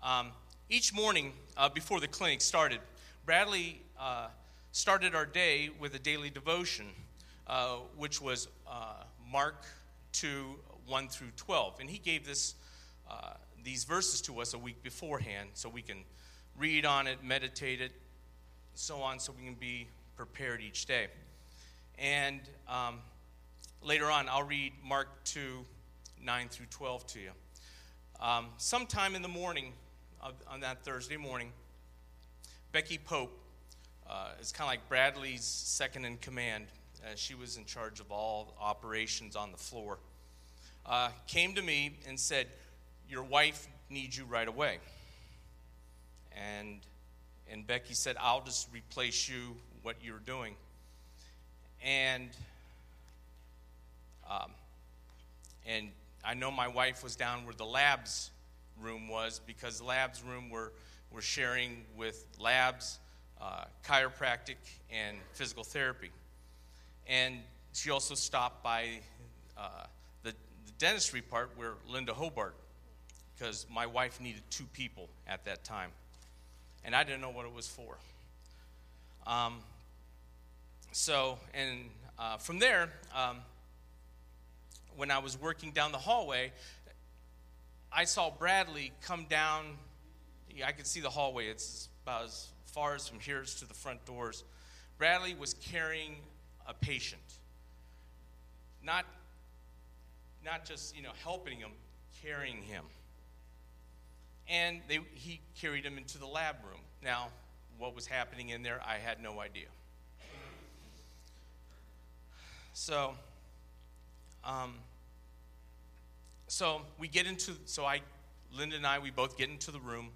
Um, each morning uh, before the clinic started, Bradley uh, started our day with a daily devotion, uh, which was uh, Mark 2 1 through 12. And he gave this, uh, these verses to us a week beforehand so we can read on it, meditate it, so on, so we can be prepared each day. And um, later on, I'll read Mark 2 9 through 12 to you. Um, sometime in the morning, of, on that Thursday morning, Becky Pope uh, is kind of like Bradley's second in command. Uh, she was in charge of all operations on the floor. uh, came to me and said, Your wife needs you right away. And, and Becky said, I'll just replace you, what you're doing. And, um, and I know my wife was down where the labs room was because labs room were, were sharing with labs, uh, chiropractic, and physical therapy. And she also stopped by uh, the, the dentistry part where Linda Hobart, because my wife needed two people at that time. And I didn't know what it was for. Um, so, and uh, from there, um, when I was working down the hallway, I saw Bradley come down. I could see the hallway. It's about as far as from here to the front doors. Bradley was carrying a patient. Not, not just, you know, helping him, carrying him. And they, he carried him into the lab room. Now, what was happening in there, I had no idea. So, um, so we get into, so I, Linda and I, we both get into the room,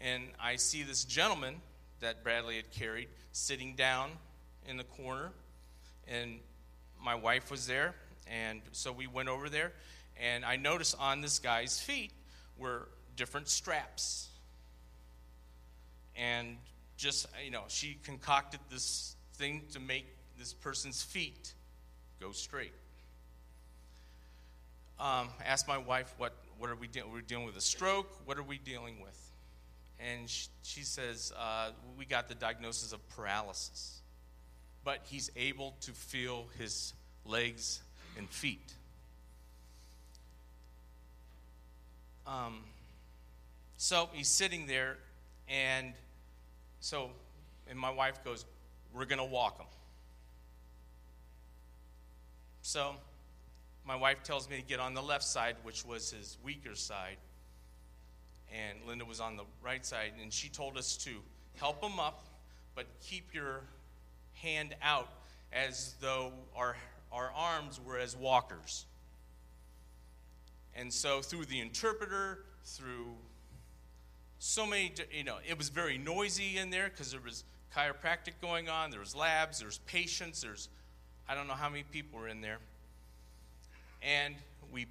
and I see this gentleman that Bradley had carried sitting down in the corner, and my wife was there, and so we went over there, and I noticed on this guy's feet were different straps. And just, you know, she concocted this thing to make this person's feet go straight. Um, asked my wife, what, what are we dealing We're dealing with a stroke. What are we dealing with? And she, she says, uh, we got the diagnosis of paralysis. But he's able to feel his legs and feet. Um, so he's sitting there, and so, and my wife goes, We're going to walk him. So my wife tells me to get on the left side, which was his weaker side. And Linda was on the right side, and she told us to help him up, but keep your hand out as though our, our arms were as walkers. And so, through the interpreter, through so many, you know, it was very noisy in there because there was chiropractic going on, there was labs, there's patients, there's, I don't know how many people were in there and we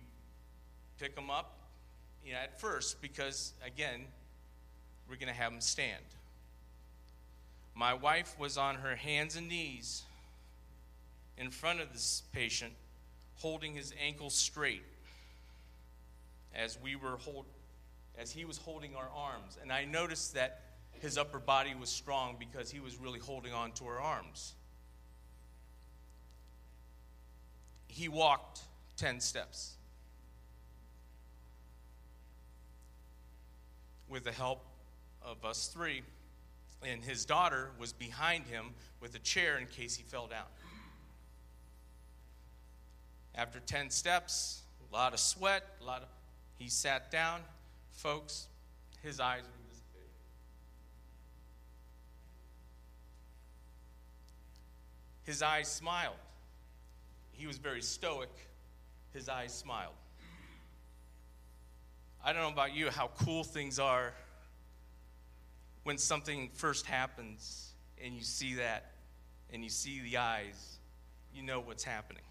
pick them up you know, at first because, again, we're going to have them stand. My wife was on her hands and knees in front of this patient, holding his ankles straight as we were hold, as he was holding our arms. And I noticed that his upper body was strong because he was really holding on to our arms. He walked 10 steps. With the help of us three, and his daughter was behind him with a chair in case he fell down. After 10 steps, a lot of sweat, a lot of he sat down. Folks, his eyes were this big. His eyes smiled. He was very stoic his eyes smiled. I don't know about you how cool things are when something first happens and you see that and you see the eyes, you know what's happening.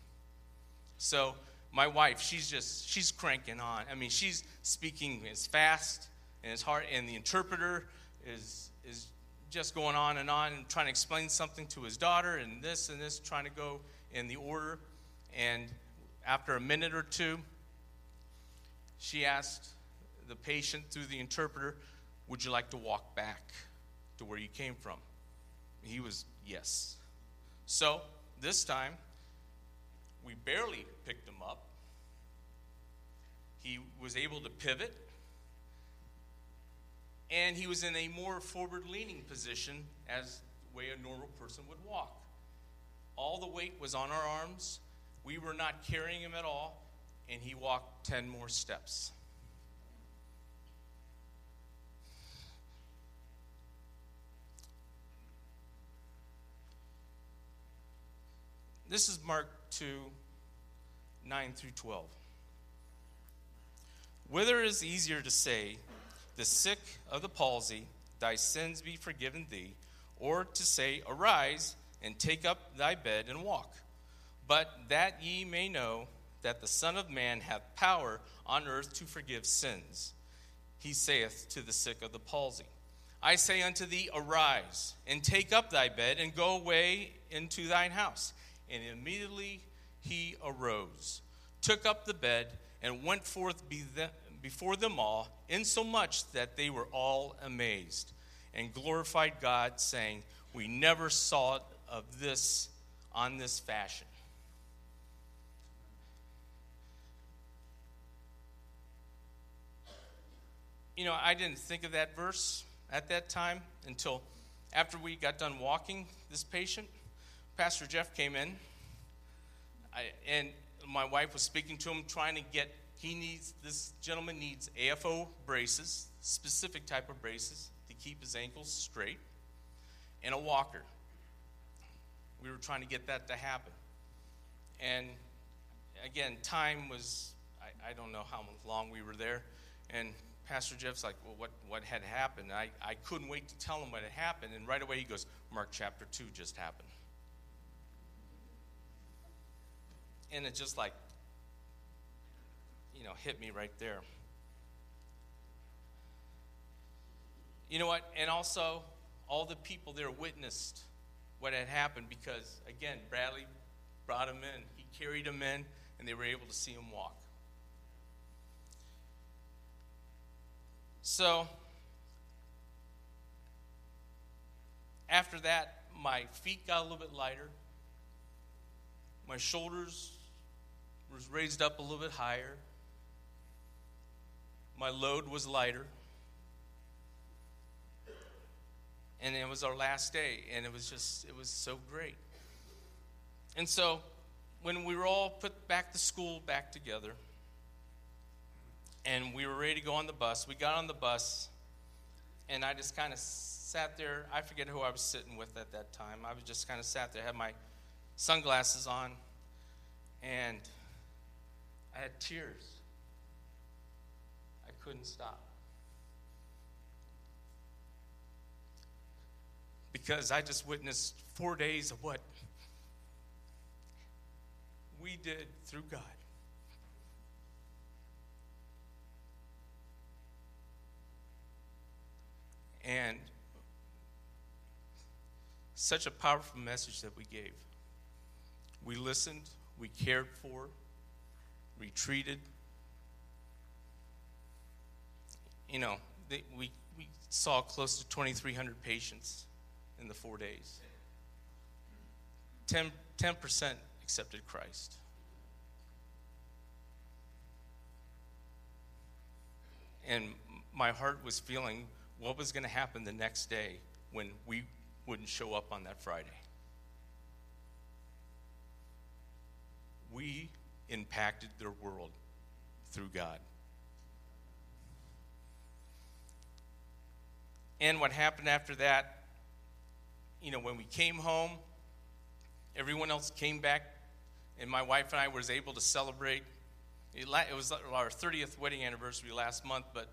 So, my wife, she's just, she's cranking on. I mean, she's speaking as fast and as hard, and the interpreter is, is just going on and on and trying to explain something to his daughter and this and this, trying to go in the order. And after a minute or two, she asked the patient through the interpreter, Would you like to walk back to where you came from? He was, Yes. So this time, we barely picked him up. He was able to pivot, and he was in a more forward leaning position as the way a normal person would walk. All the weight was on our arms we were not carrying him at all, and he walked 10 more steps. This is Mark 2 9 through 12. Whether it is easier to say, The sick of the palsy, thy sins be forgiven thee, or to say, Arise and take up thy bed and walk. But that ye may know that the Son of Man hath power on earth to forgive sins. He saith to the sick of the palsy, I say unto thee, Arise, and take up thy bed, and go away into thine house. And immediately he arose, took up the bed, and went forth before them all, insomuch that they were all amazed, and glorified God, saying, We never saw it of this on this fashion. You know, I didn't think of that verse at that time until after we got done walking this patient. Pastor Jeff came in, I, and my wife was speaking to him, trying to get. He needs this gentleman needs AFO braces, specific type of braces to keep his ankles straight, and a walker. We were trying to get that to happen, and again, time was I, I don't know how long we were there, and Pastor Jeff's like, well, what, what had happened? I, I couldn't wait to tell him what had happened. And right away he goes, Mark chapter 2 just happened. And it just like, you know, hit me right there. You know what? And also, all the people there witnessed what had happened because, again, Bradley brought him in. He carried him in, and they were able to see him walk. So, after that, my feet got a little bit lighter. My shoulders was raised up a little bit higher. My load was lighter. And it was our last day, and it was just, it was so great. And so, when we were all put back to school back together, and we were ready to go on the bus. We got on the bus, and I just kind of sat there. I forget who I was sitting with at that time. I was just kind of sat there, had my sunglasses on, and I had tears. I couldn't stop. Because I just witnessed four days of what we did through God. And such a powerful message that we gave. We listened, we cared for, we treated. You know, they, we, we saw close to 2,300 patients in the four days. 10, 10% accepted Christ. And my heart was feeling what was going to happen the next day when we wouldn't show up on that Friday. We impacted their world through God. And what happened after that, you know, when we came home, everyone else came back, and my wife and I was able to celebrate. It was our 30th wedding anniversary last month, but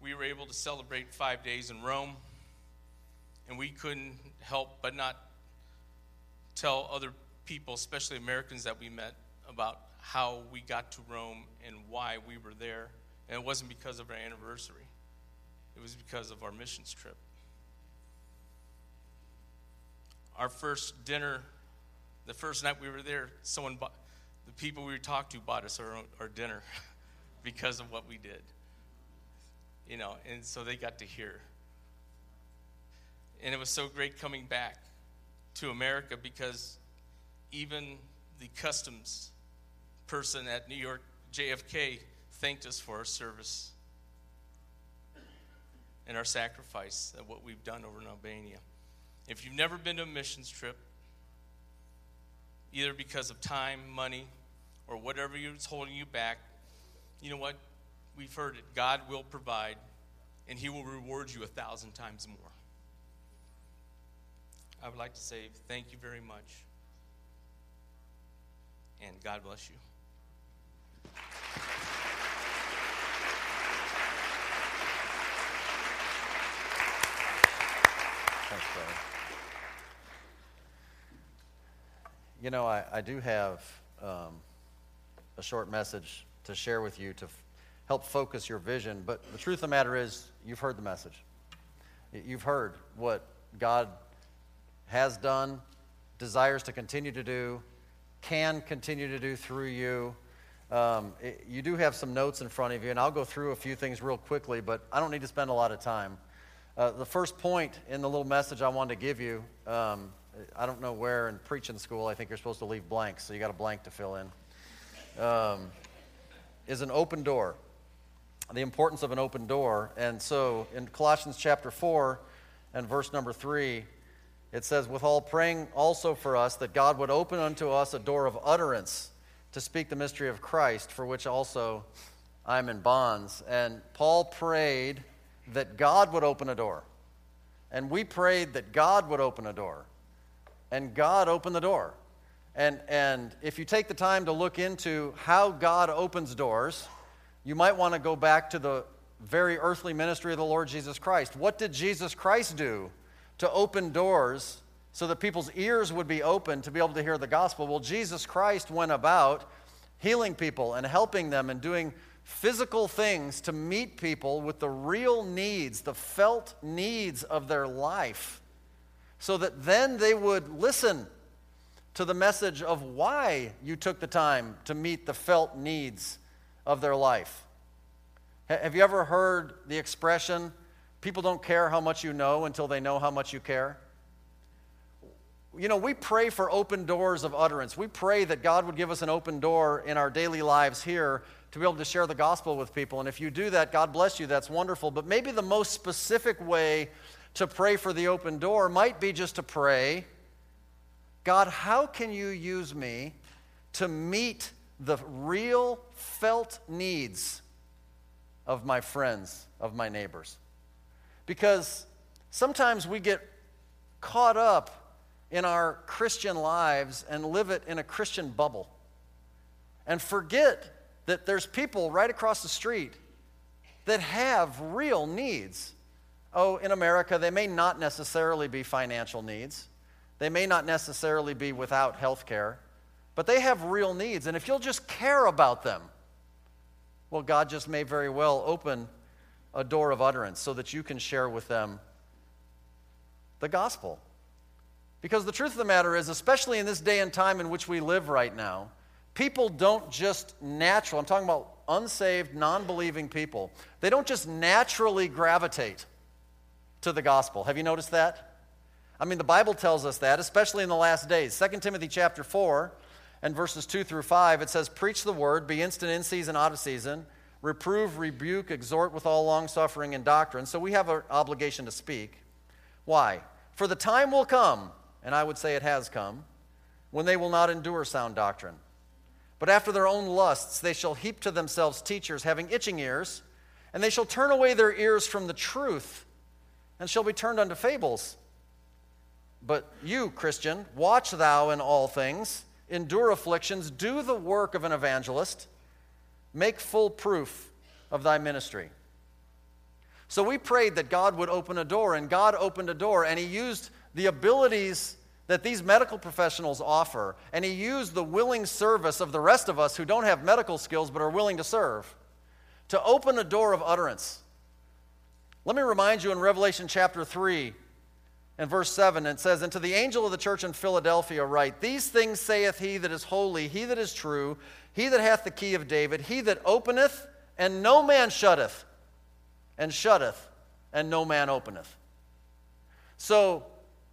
we were able to celebrate five days in Rome, and we couldn't help but not tell other people, especially Americans that we met, about how we got to Rome and why we were there. And it wasn't because of our anniversary, it was because of our missions trip. Our first dinner, the first night we were there, someone bought, the people we talked to bought us our, our dinner because of what we did you know, and so they got to hear. And it was so great coming back to America because even the customs person at New York JFK thanked us for our service and our sacrifice of what we've done over in Albania. If you've never been to a missions trip, either because of time, money, or whatever is holding you back, you know what? we've heard it God will provide, and He will reward you a thousand times more. I would like to say thank you very much, and God bless you. Thanks, brother. You know, I, I do have um, a short message to share with you to f- help focus your vision, but the truth of the matter is, you've heard the message. You've heard what God has done, desires to continue to do, can continue to do through you. Um, it- you do have some notes in front of you, and I'll go through a few things real quickly, but I don't need to spend a lot of time. Uh, the first point in the little message I wanted to give you, um, I don't know where in preaching school I think you're supposed to leave blanks, so you got a blank to fill in, um, is an open door. The importance of an open door. And so in Colossians chapter 4 and verse number 3, it says, With all praying also for us that God would open unto us a door of utterance to speak the mystery of Christ, for which also I'm in bonds. And Paul prayed that God would open a door. And we prayed that God would open a door. And God opened the door. And, and if you take the time to look into how God opens doors, you might want to go back to the very earthly ministry of the Lord Jesus Christ. What did Jesus Christ do to open doors so that people's ears would be open to be able to hear the gospel? Well, Jesus Christ went about healing people and helping them and doing physical things to meet people with the real needs, the felt needs of their life, so that then they would listen to the message of why you took the time to meet the felt needs of their life. Have you ever heard the expression, people don't care how much you know until they know how much you care? You know, we pray for open doors of utterance. We pray that God would give us an open door in our daily lives here to be able to share the gospel with people. And if you do that, God bless you, that's wonderful. But maybe the most specific way to pray for the open door might be just to pray, God, how can you use me to meet the real felt needs of my friends, of my neighbors? Because sometimes we get caught up in our Christian lives and live it in a Christian bubble and forget that there's people right across the street that have real needs. Oh, in America, they may not necessarily be financial needs. They may not necessarily be without health care, but they have real needs. And if you'll just care about them, well, God just may very well open a door of utterance so that you can share with them the gospel. Because the truth of the matter is, especially in this day and time in which we live right now, people don't just natural, I'm talking about unsaved, non believing people, they don't just naturally gravitate to the gospel. Have you noticed that? I mean, the Bible tells us that, especially in the last days. 2 Timothy chapter 4 and verses 2 through 5, it says, Preach the word, be instant in season, out of season, reprove, rebuke, exhort with all longsuffering and doctrine. So we have an obligation to speak. Why? For the time will come, and I would say it has come, when they will not endure sound doctrine. But after their own lusts, they shall heap to themselves teachers having itching ears, and they shall turn away their ears from the truth, and shall be turned unto fables. But you, Christian, watch thou in all things, endure afflictions, do the work of an evangelist, make full proof of thy ministry. So we prayed that God would open a door, and God opened a door, and He used the abilities that these medical professionals offer, and He used the willing service of the rest of us who don't have medical skills but are willing to serve to open a door of utterance. Let me remind you in Revelation chapter 3 and verse 7, it says, And to the angel of the church in Philadelphia write, These things saith he that is holy, he that is true, he that hath the key of David, he that openeth, and no man shutteth, and shutteth, and no man openeth. So,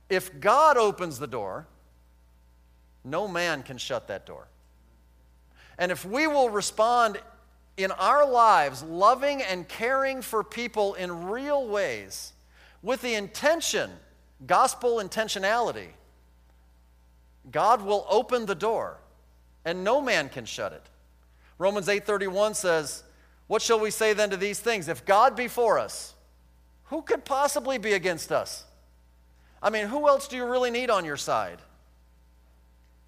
if God opens the door, no man can shut that door. And if we will respond in our lives, loving and caring for people in real ways, with the intention, gospel intentionality, God will open the door and no man can shut it. Romans 8:31 says, "What shall we say then to these things? If God be for us, who could possibly be against us?" I mean, who else do you really need on your side?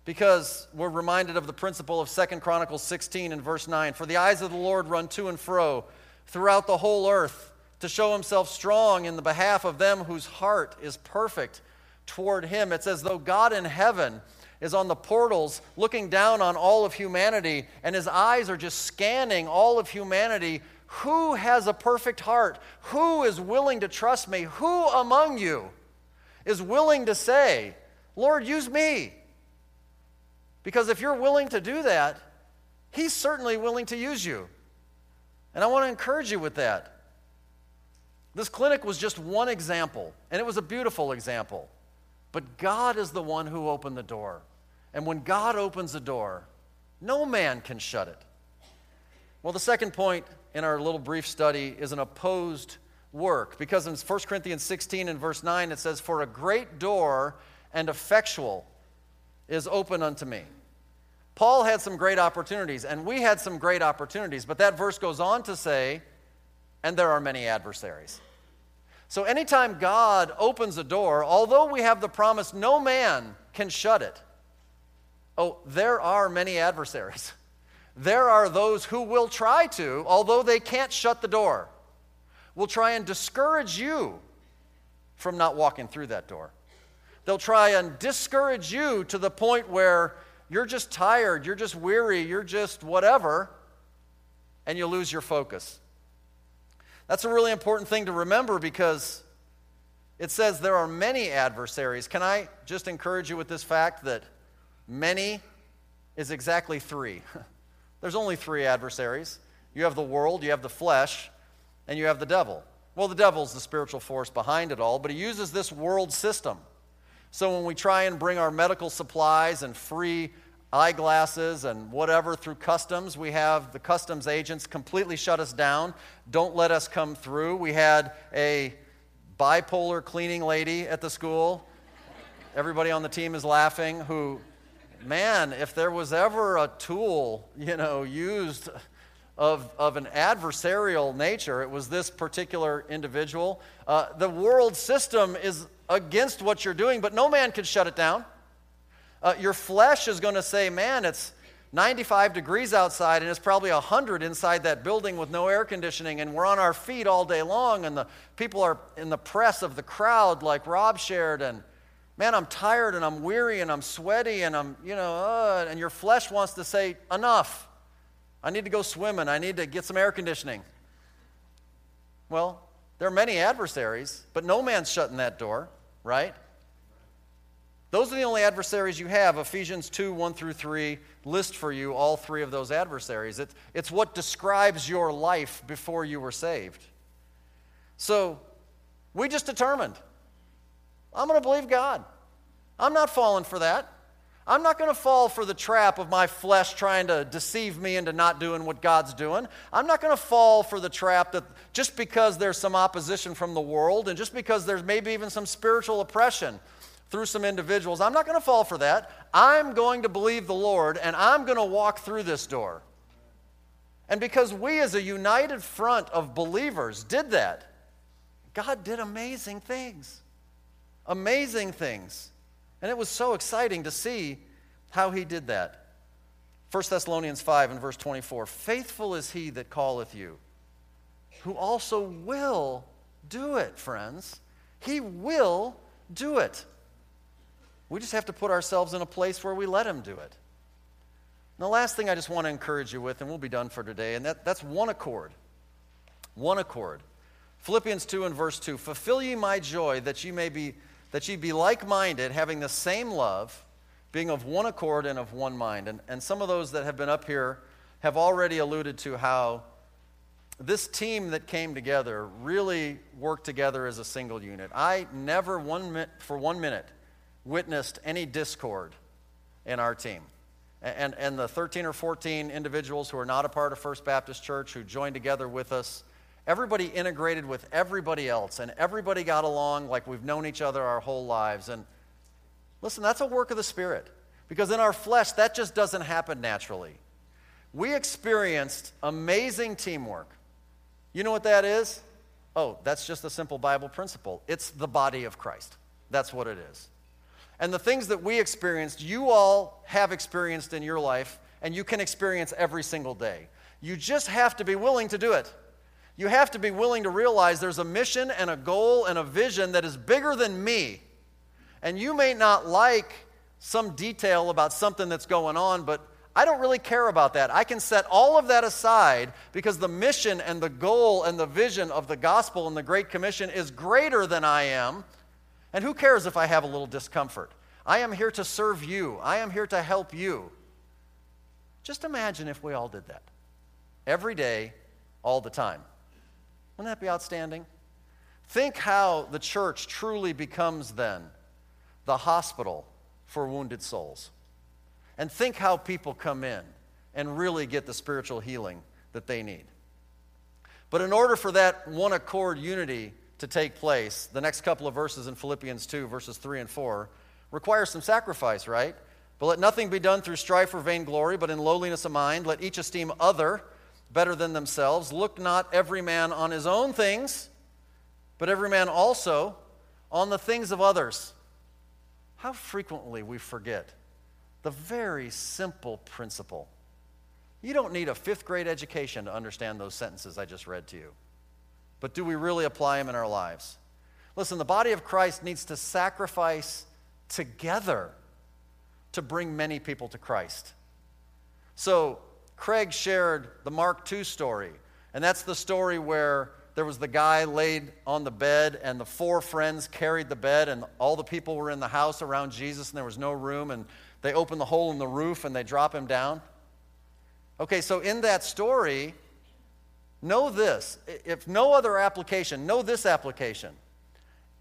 Because we're reminded of the principle of Second Chronicles 16 and verse 9. For the eyes of the Lord run to and fro throughout the whole earth to show himself strong in the behalf of them whose heart is perfect toward him. It's as though God in heaven is on the portals looking down on all of humanity, and his eyes are just scanning all of humanity. Who has a perfect heart? Who is willing to trust me? Who among you is willing to say, Lord, use me? Because if you're willing to do that, he's certainly willing to use you. And I want to encourage you with that. This clinic was just one example, and it was a beautiful example. But God is the one who opened the door. And when God opens the door, no man can shut it. Well, the second point in our little brief study is an opposed work. Because in 1 Corinthians 16 and verse 9, it says, For a great door and effectual is open unto me. Paul had some great opportunities, and we had some great opportunities, but that verse goes on to say, and there are many adversaries. So anytime God opens a door, although we have the promise no man can shut it, oh, there are many adversaries. There are those who will try to, although they can't shut the door, will try and discourage you from not walking through that door. They'll try and discourage you to the point where you're just tired, you're just weary, you're just whatever, and you lose your focus. That's a really important thing to remember because it says there are many adversaries. Can I just encourage you with this fact that many is exactly three? There's only three adversaries you have the world, you have the flesh, and you have the devil. Well, the devil's the spiritual force behind it all, but he uses this world system. So when we try and bring our medical supplies and free eyeglasses and whatever through customs. We have the customs agents completely shut us down, don't let us come through. We had a bipolar cleaning lady at the school. Everybody on the team is laughing, who, man, if there was ever a tool, you know, used of, of an adversarial nature, it was this particular individual. Uh, the world system is against what you're doing, but no man can shut it down. Uh, your flesh is going to say, man, it's 95 degrees outside and it's probably 100 inside that building with no air conditioning and we're on our feet all day long and the people are in the press of the crowd like rob shared and man i'm tired and i'm weary and i'm sweaty and i'm you know uh, and your flesh wants to say enough i need to go swimming i need to get some air conditioning well there are many adversaries but no man's shutting that door right those are the only adversaries you have. Ephesians 2 1 through 3 list for you all three of those adversaries. It, it's what describes your life before you were saved. So we just determined I'm going to believe God. I'm not falling for that. I'm not going to fall for the trap of my flesh trying to deceive me into not doing what God's doing. I'm not going to fall for the trap that just because there's some opposition from the world and just because there's maybe even some spiritual oppression through some individuals. I'm not going to fall for that. I'm going to believe the Lord and I'm going to walk through this door. And because we, as a united front of believers, did that, God did amazing things. Amazing things. And it was so exciting to see how He did that. 1 Thessalonians 5 and verse 24 Faithful is He that calleth you, who also will do it, friends. He will do it. We just have to put ourselves in a place where we let Him do it. And the last thing I just want to encourage you with, and we'll be done for today, and that, that's one accord. One accord. Philippians 2 and verse 2 Fulfill ye my joy that ye may be that ye be like-minded, having the same love, being of one accord and of one mind. And, and some of those that have been up here have already alluded to how this team that came together really worked together as a single unit. I never one for one minute witnessed any discord in our team. And, and the 13 or 14 individuals who are not a part of First Baptist Church who joined together with us, everybody integrated with everybody else, and everybody got along like we've known each other our whole lives. And listen, that's a work of the Spirit. Because in our flesh, that just doesn't happen naturally. We experienced amazing teamwork. You know what that is? Oh, that's just a simple Bible principle. It's the body of Christ. That's what it is. And the things that we experienced, you all have experienced in your life, and you can experience every single day. You just have to be willing to do it. You have to be willing to realize there's a mission and a goal and a vision that is bigger than me. And you may not like some detail about something that's going on, but I don't really care about that. I can set all of that aside because the mission and the goal and the vision of the gospel and the Great Commission is greater than I am. And who cares if I have a little discomfort? I am here to serve you, I am here to help you. Just imagine if we all did that every day, all the time. Wouldn't that be outstanding? Think how the church truly becomes then the hospital for wounded souls. And think how people come in and really get the spiritual healing that they need. But in order for that one accord unity to take place, the next couple of verses in Philippians 2, verses 3 and 4, require some sacrifice, right? But let nothing be done through strife or vainglory, but in lowliness of mind. Let each esteem other better than themselves. Look not every man on his own things, but every man also on the things of others. How frequently we forget the very simple principle. You don't need a fifth grade education to understand those sentences I just read to you. But do we really apply them in our lives? Listen, the body of Christ needs to sacrifice together to bring many people to Christ. So, Craig shared the Mark II story, and that's the story where there was the guy laid on the bed, and the four friends carried the bed, and all the people were in the house around Jesus, and there was no room, and they open the hole in the roof and they drop him down. Okay, so in that story, know this. If no other application, know this application.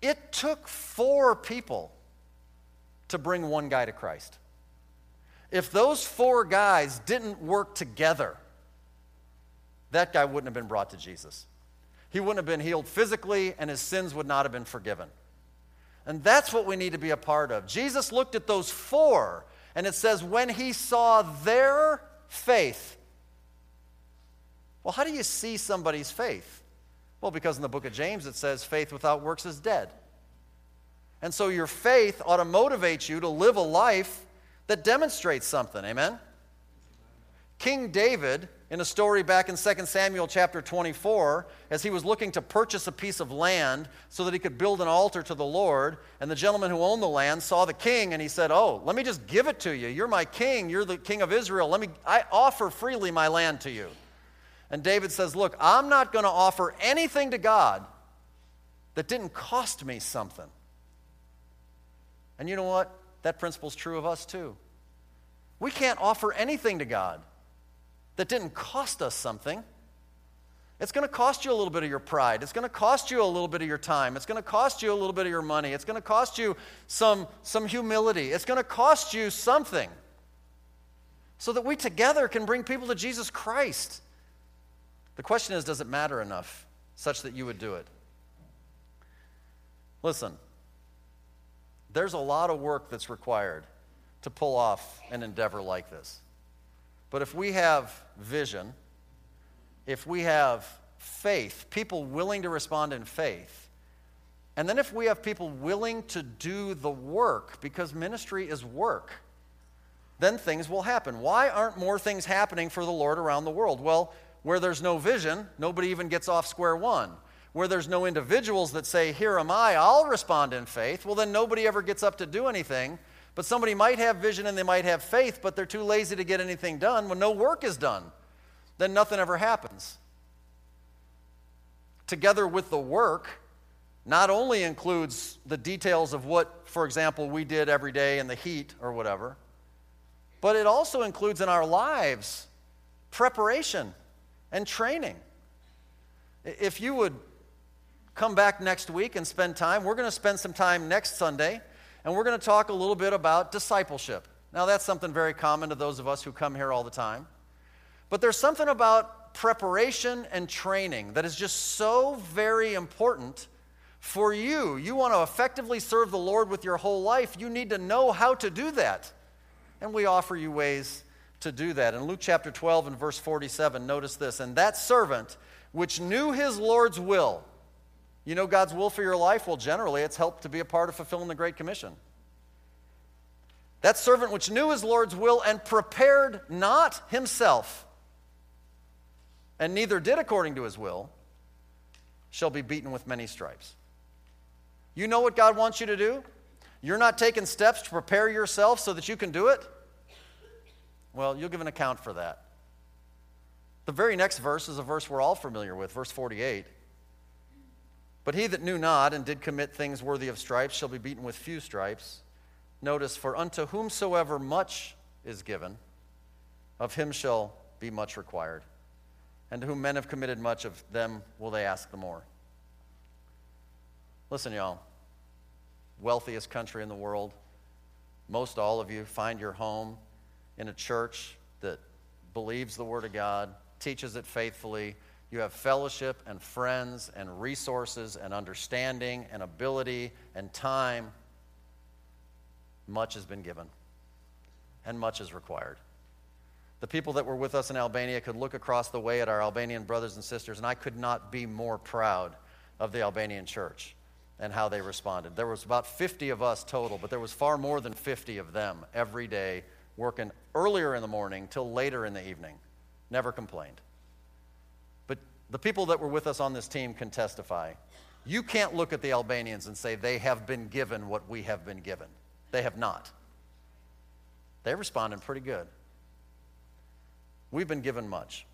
It took four people to bring one guy to Christ. If those four guys didn't work together, that guy wouldn't have been brought to Jesus. He wouldn't have been healed physically, and his sins would not have been forgiven. And that's what we need to be a part of. Jesus looked at those four and it says, when he saw their faith. Well, how do you see somebody's faith? Well, because in the book of James it says, faith without works is dead. And so your faith ought to motivate you to live a life that demonstrates something. Amen? King David in a story back in 2 Samuel chapter 24 as he was looking to purchase a piece of land so that he could build an altar to the Lord. And the gentleman who owned the land saw the king and he said, Oh, let me just give it to you. You're my king. You're the king of Israel. Let me, I offer freely my land to you. And David says, Look, I'm not going to offer anything to God that didn't cost me something. And you know what? That principle's true of us too. We can't offer anything to God that didn't cost us something. It's going to cost you a little bit of your pride. It's going to cost you a little bit of your time. It's going to cost you a little bit of your money. It's going to cost you some, some humility. It's going to cost you something so that we together can bring people to Jesus Christ. The question is does it matter enough such that you would do it? Listen, there's a lot of work that's required to pull off an endeavor like this. But if we have vision, if we have faith, people willing to respond in faith, and then if we have people willing to do the work, because ministry is work, then things will happen. Why aren't more things happening for the Lord around the world? Well, where there's no vision, nobody even gets off square one. Where there's no individuals that say, Here am I, I'll respond in faith, well, then nobody ever gets up to do anything but somebody might have vision and they might have faith, but they're too lazy to get anything done. When no work is done, then nothing ever happens. Together with the work, not only includes the details of what, for example, we did every day in the heat or whatever, but it also includes in our lives preparation and training. If you would come back next week and spend time, we're going to spend some time next Sunday and we're going to talk a little bit about discipleship. Now, that's something very common to those of us who come here all the time. But there's something about preparation and training that is just so very important for you. You want to effectively serve the Lord with your whole life, you need to know how to do that. And we offer you ways to do that. In Luke chapter 12 and verse 47, notice this And that servant which knew his Lord's will, you know God's will for your life? Well, generally, it's helped to be a part of fulfilling the Great Commission. That servant which knew his Lord's will and prepared not himself, and neither did according to his will, shall be beaten with many stripes. You know what God wants you to do? You're not taking steps to prepare yourself so that you can do it? Well, you'll give an account for that. The very next verse is a verse we're all familiar with, verse 48. But he that knew not and did commit things worthy of stripes shall be beaten with few stripes. Notice, for unto whomsoever much is given, of him shall be much required. And to whom men have committed much of them will they ask the more. Listen, y'all. Wealthiest country in the world. Most all of you find your home in a church that believes the Word of God, teaches it faithfully. You have fellowship and friends and resources and understanding and ability and time. Much has been given, and much is required. The people that were with us in Albania could look across the way at our Albanian brothers and sisters, and I could not be more proud of the Albanian church and how they responded. There was about 50 of us total, but there was far more than 50 of them every day working earlier in the morning till later in the evening. Never complained. The people that were with us on this team can testify. You can't look at the Albanians and say they have been given what we have been given. They have not. They responded pretty good. We've been given much.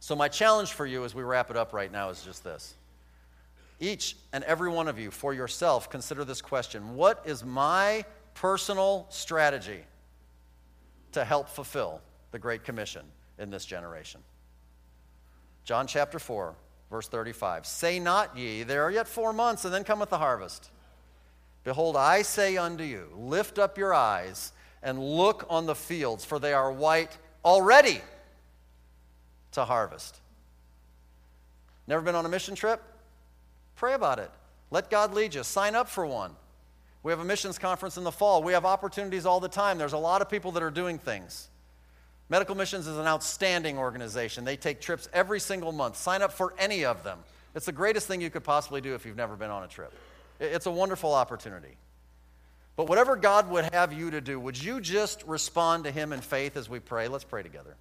So, my challenge for you as we wrap it up right now is just this. Each and every one of you, for yourself, consider this question What is my personal strategy to help fulfill the Great Commission in this generation? John chapter 4, verse 35. Say not ye, there are yet four months, and then cometh the harvest. Behold, I say unto you, lift up your eyes and look on the fields, for they are white already to harvest. Never been on a mission trip? Pray about it. Let God lead you. Sign up for one. We have a missions conference in the fall. We have opportunities all the time. There's a lot of people that are doing things. Medical Missions is an outstanding organization. They take trips every single month. Sign up for any of them. It's the greatest thing you could possibly do if you've never been on a trip. It's a wonderful opportunity. But whatever God would have you to do, would you just respond to Him in faith as we pray? Let's pray together.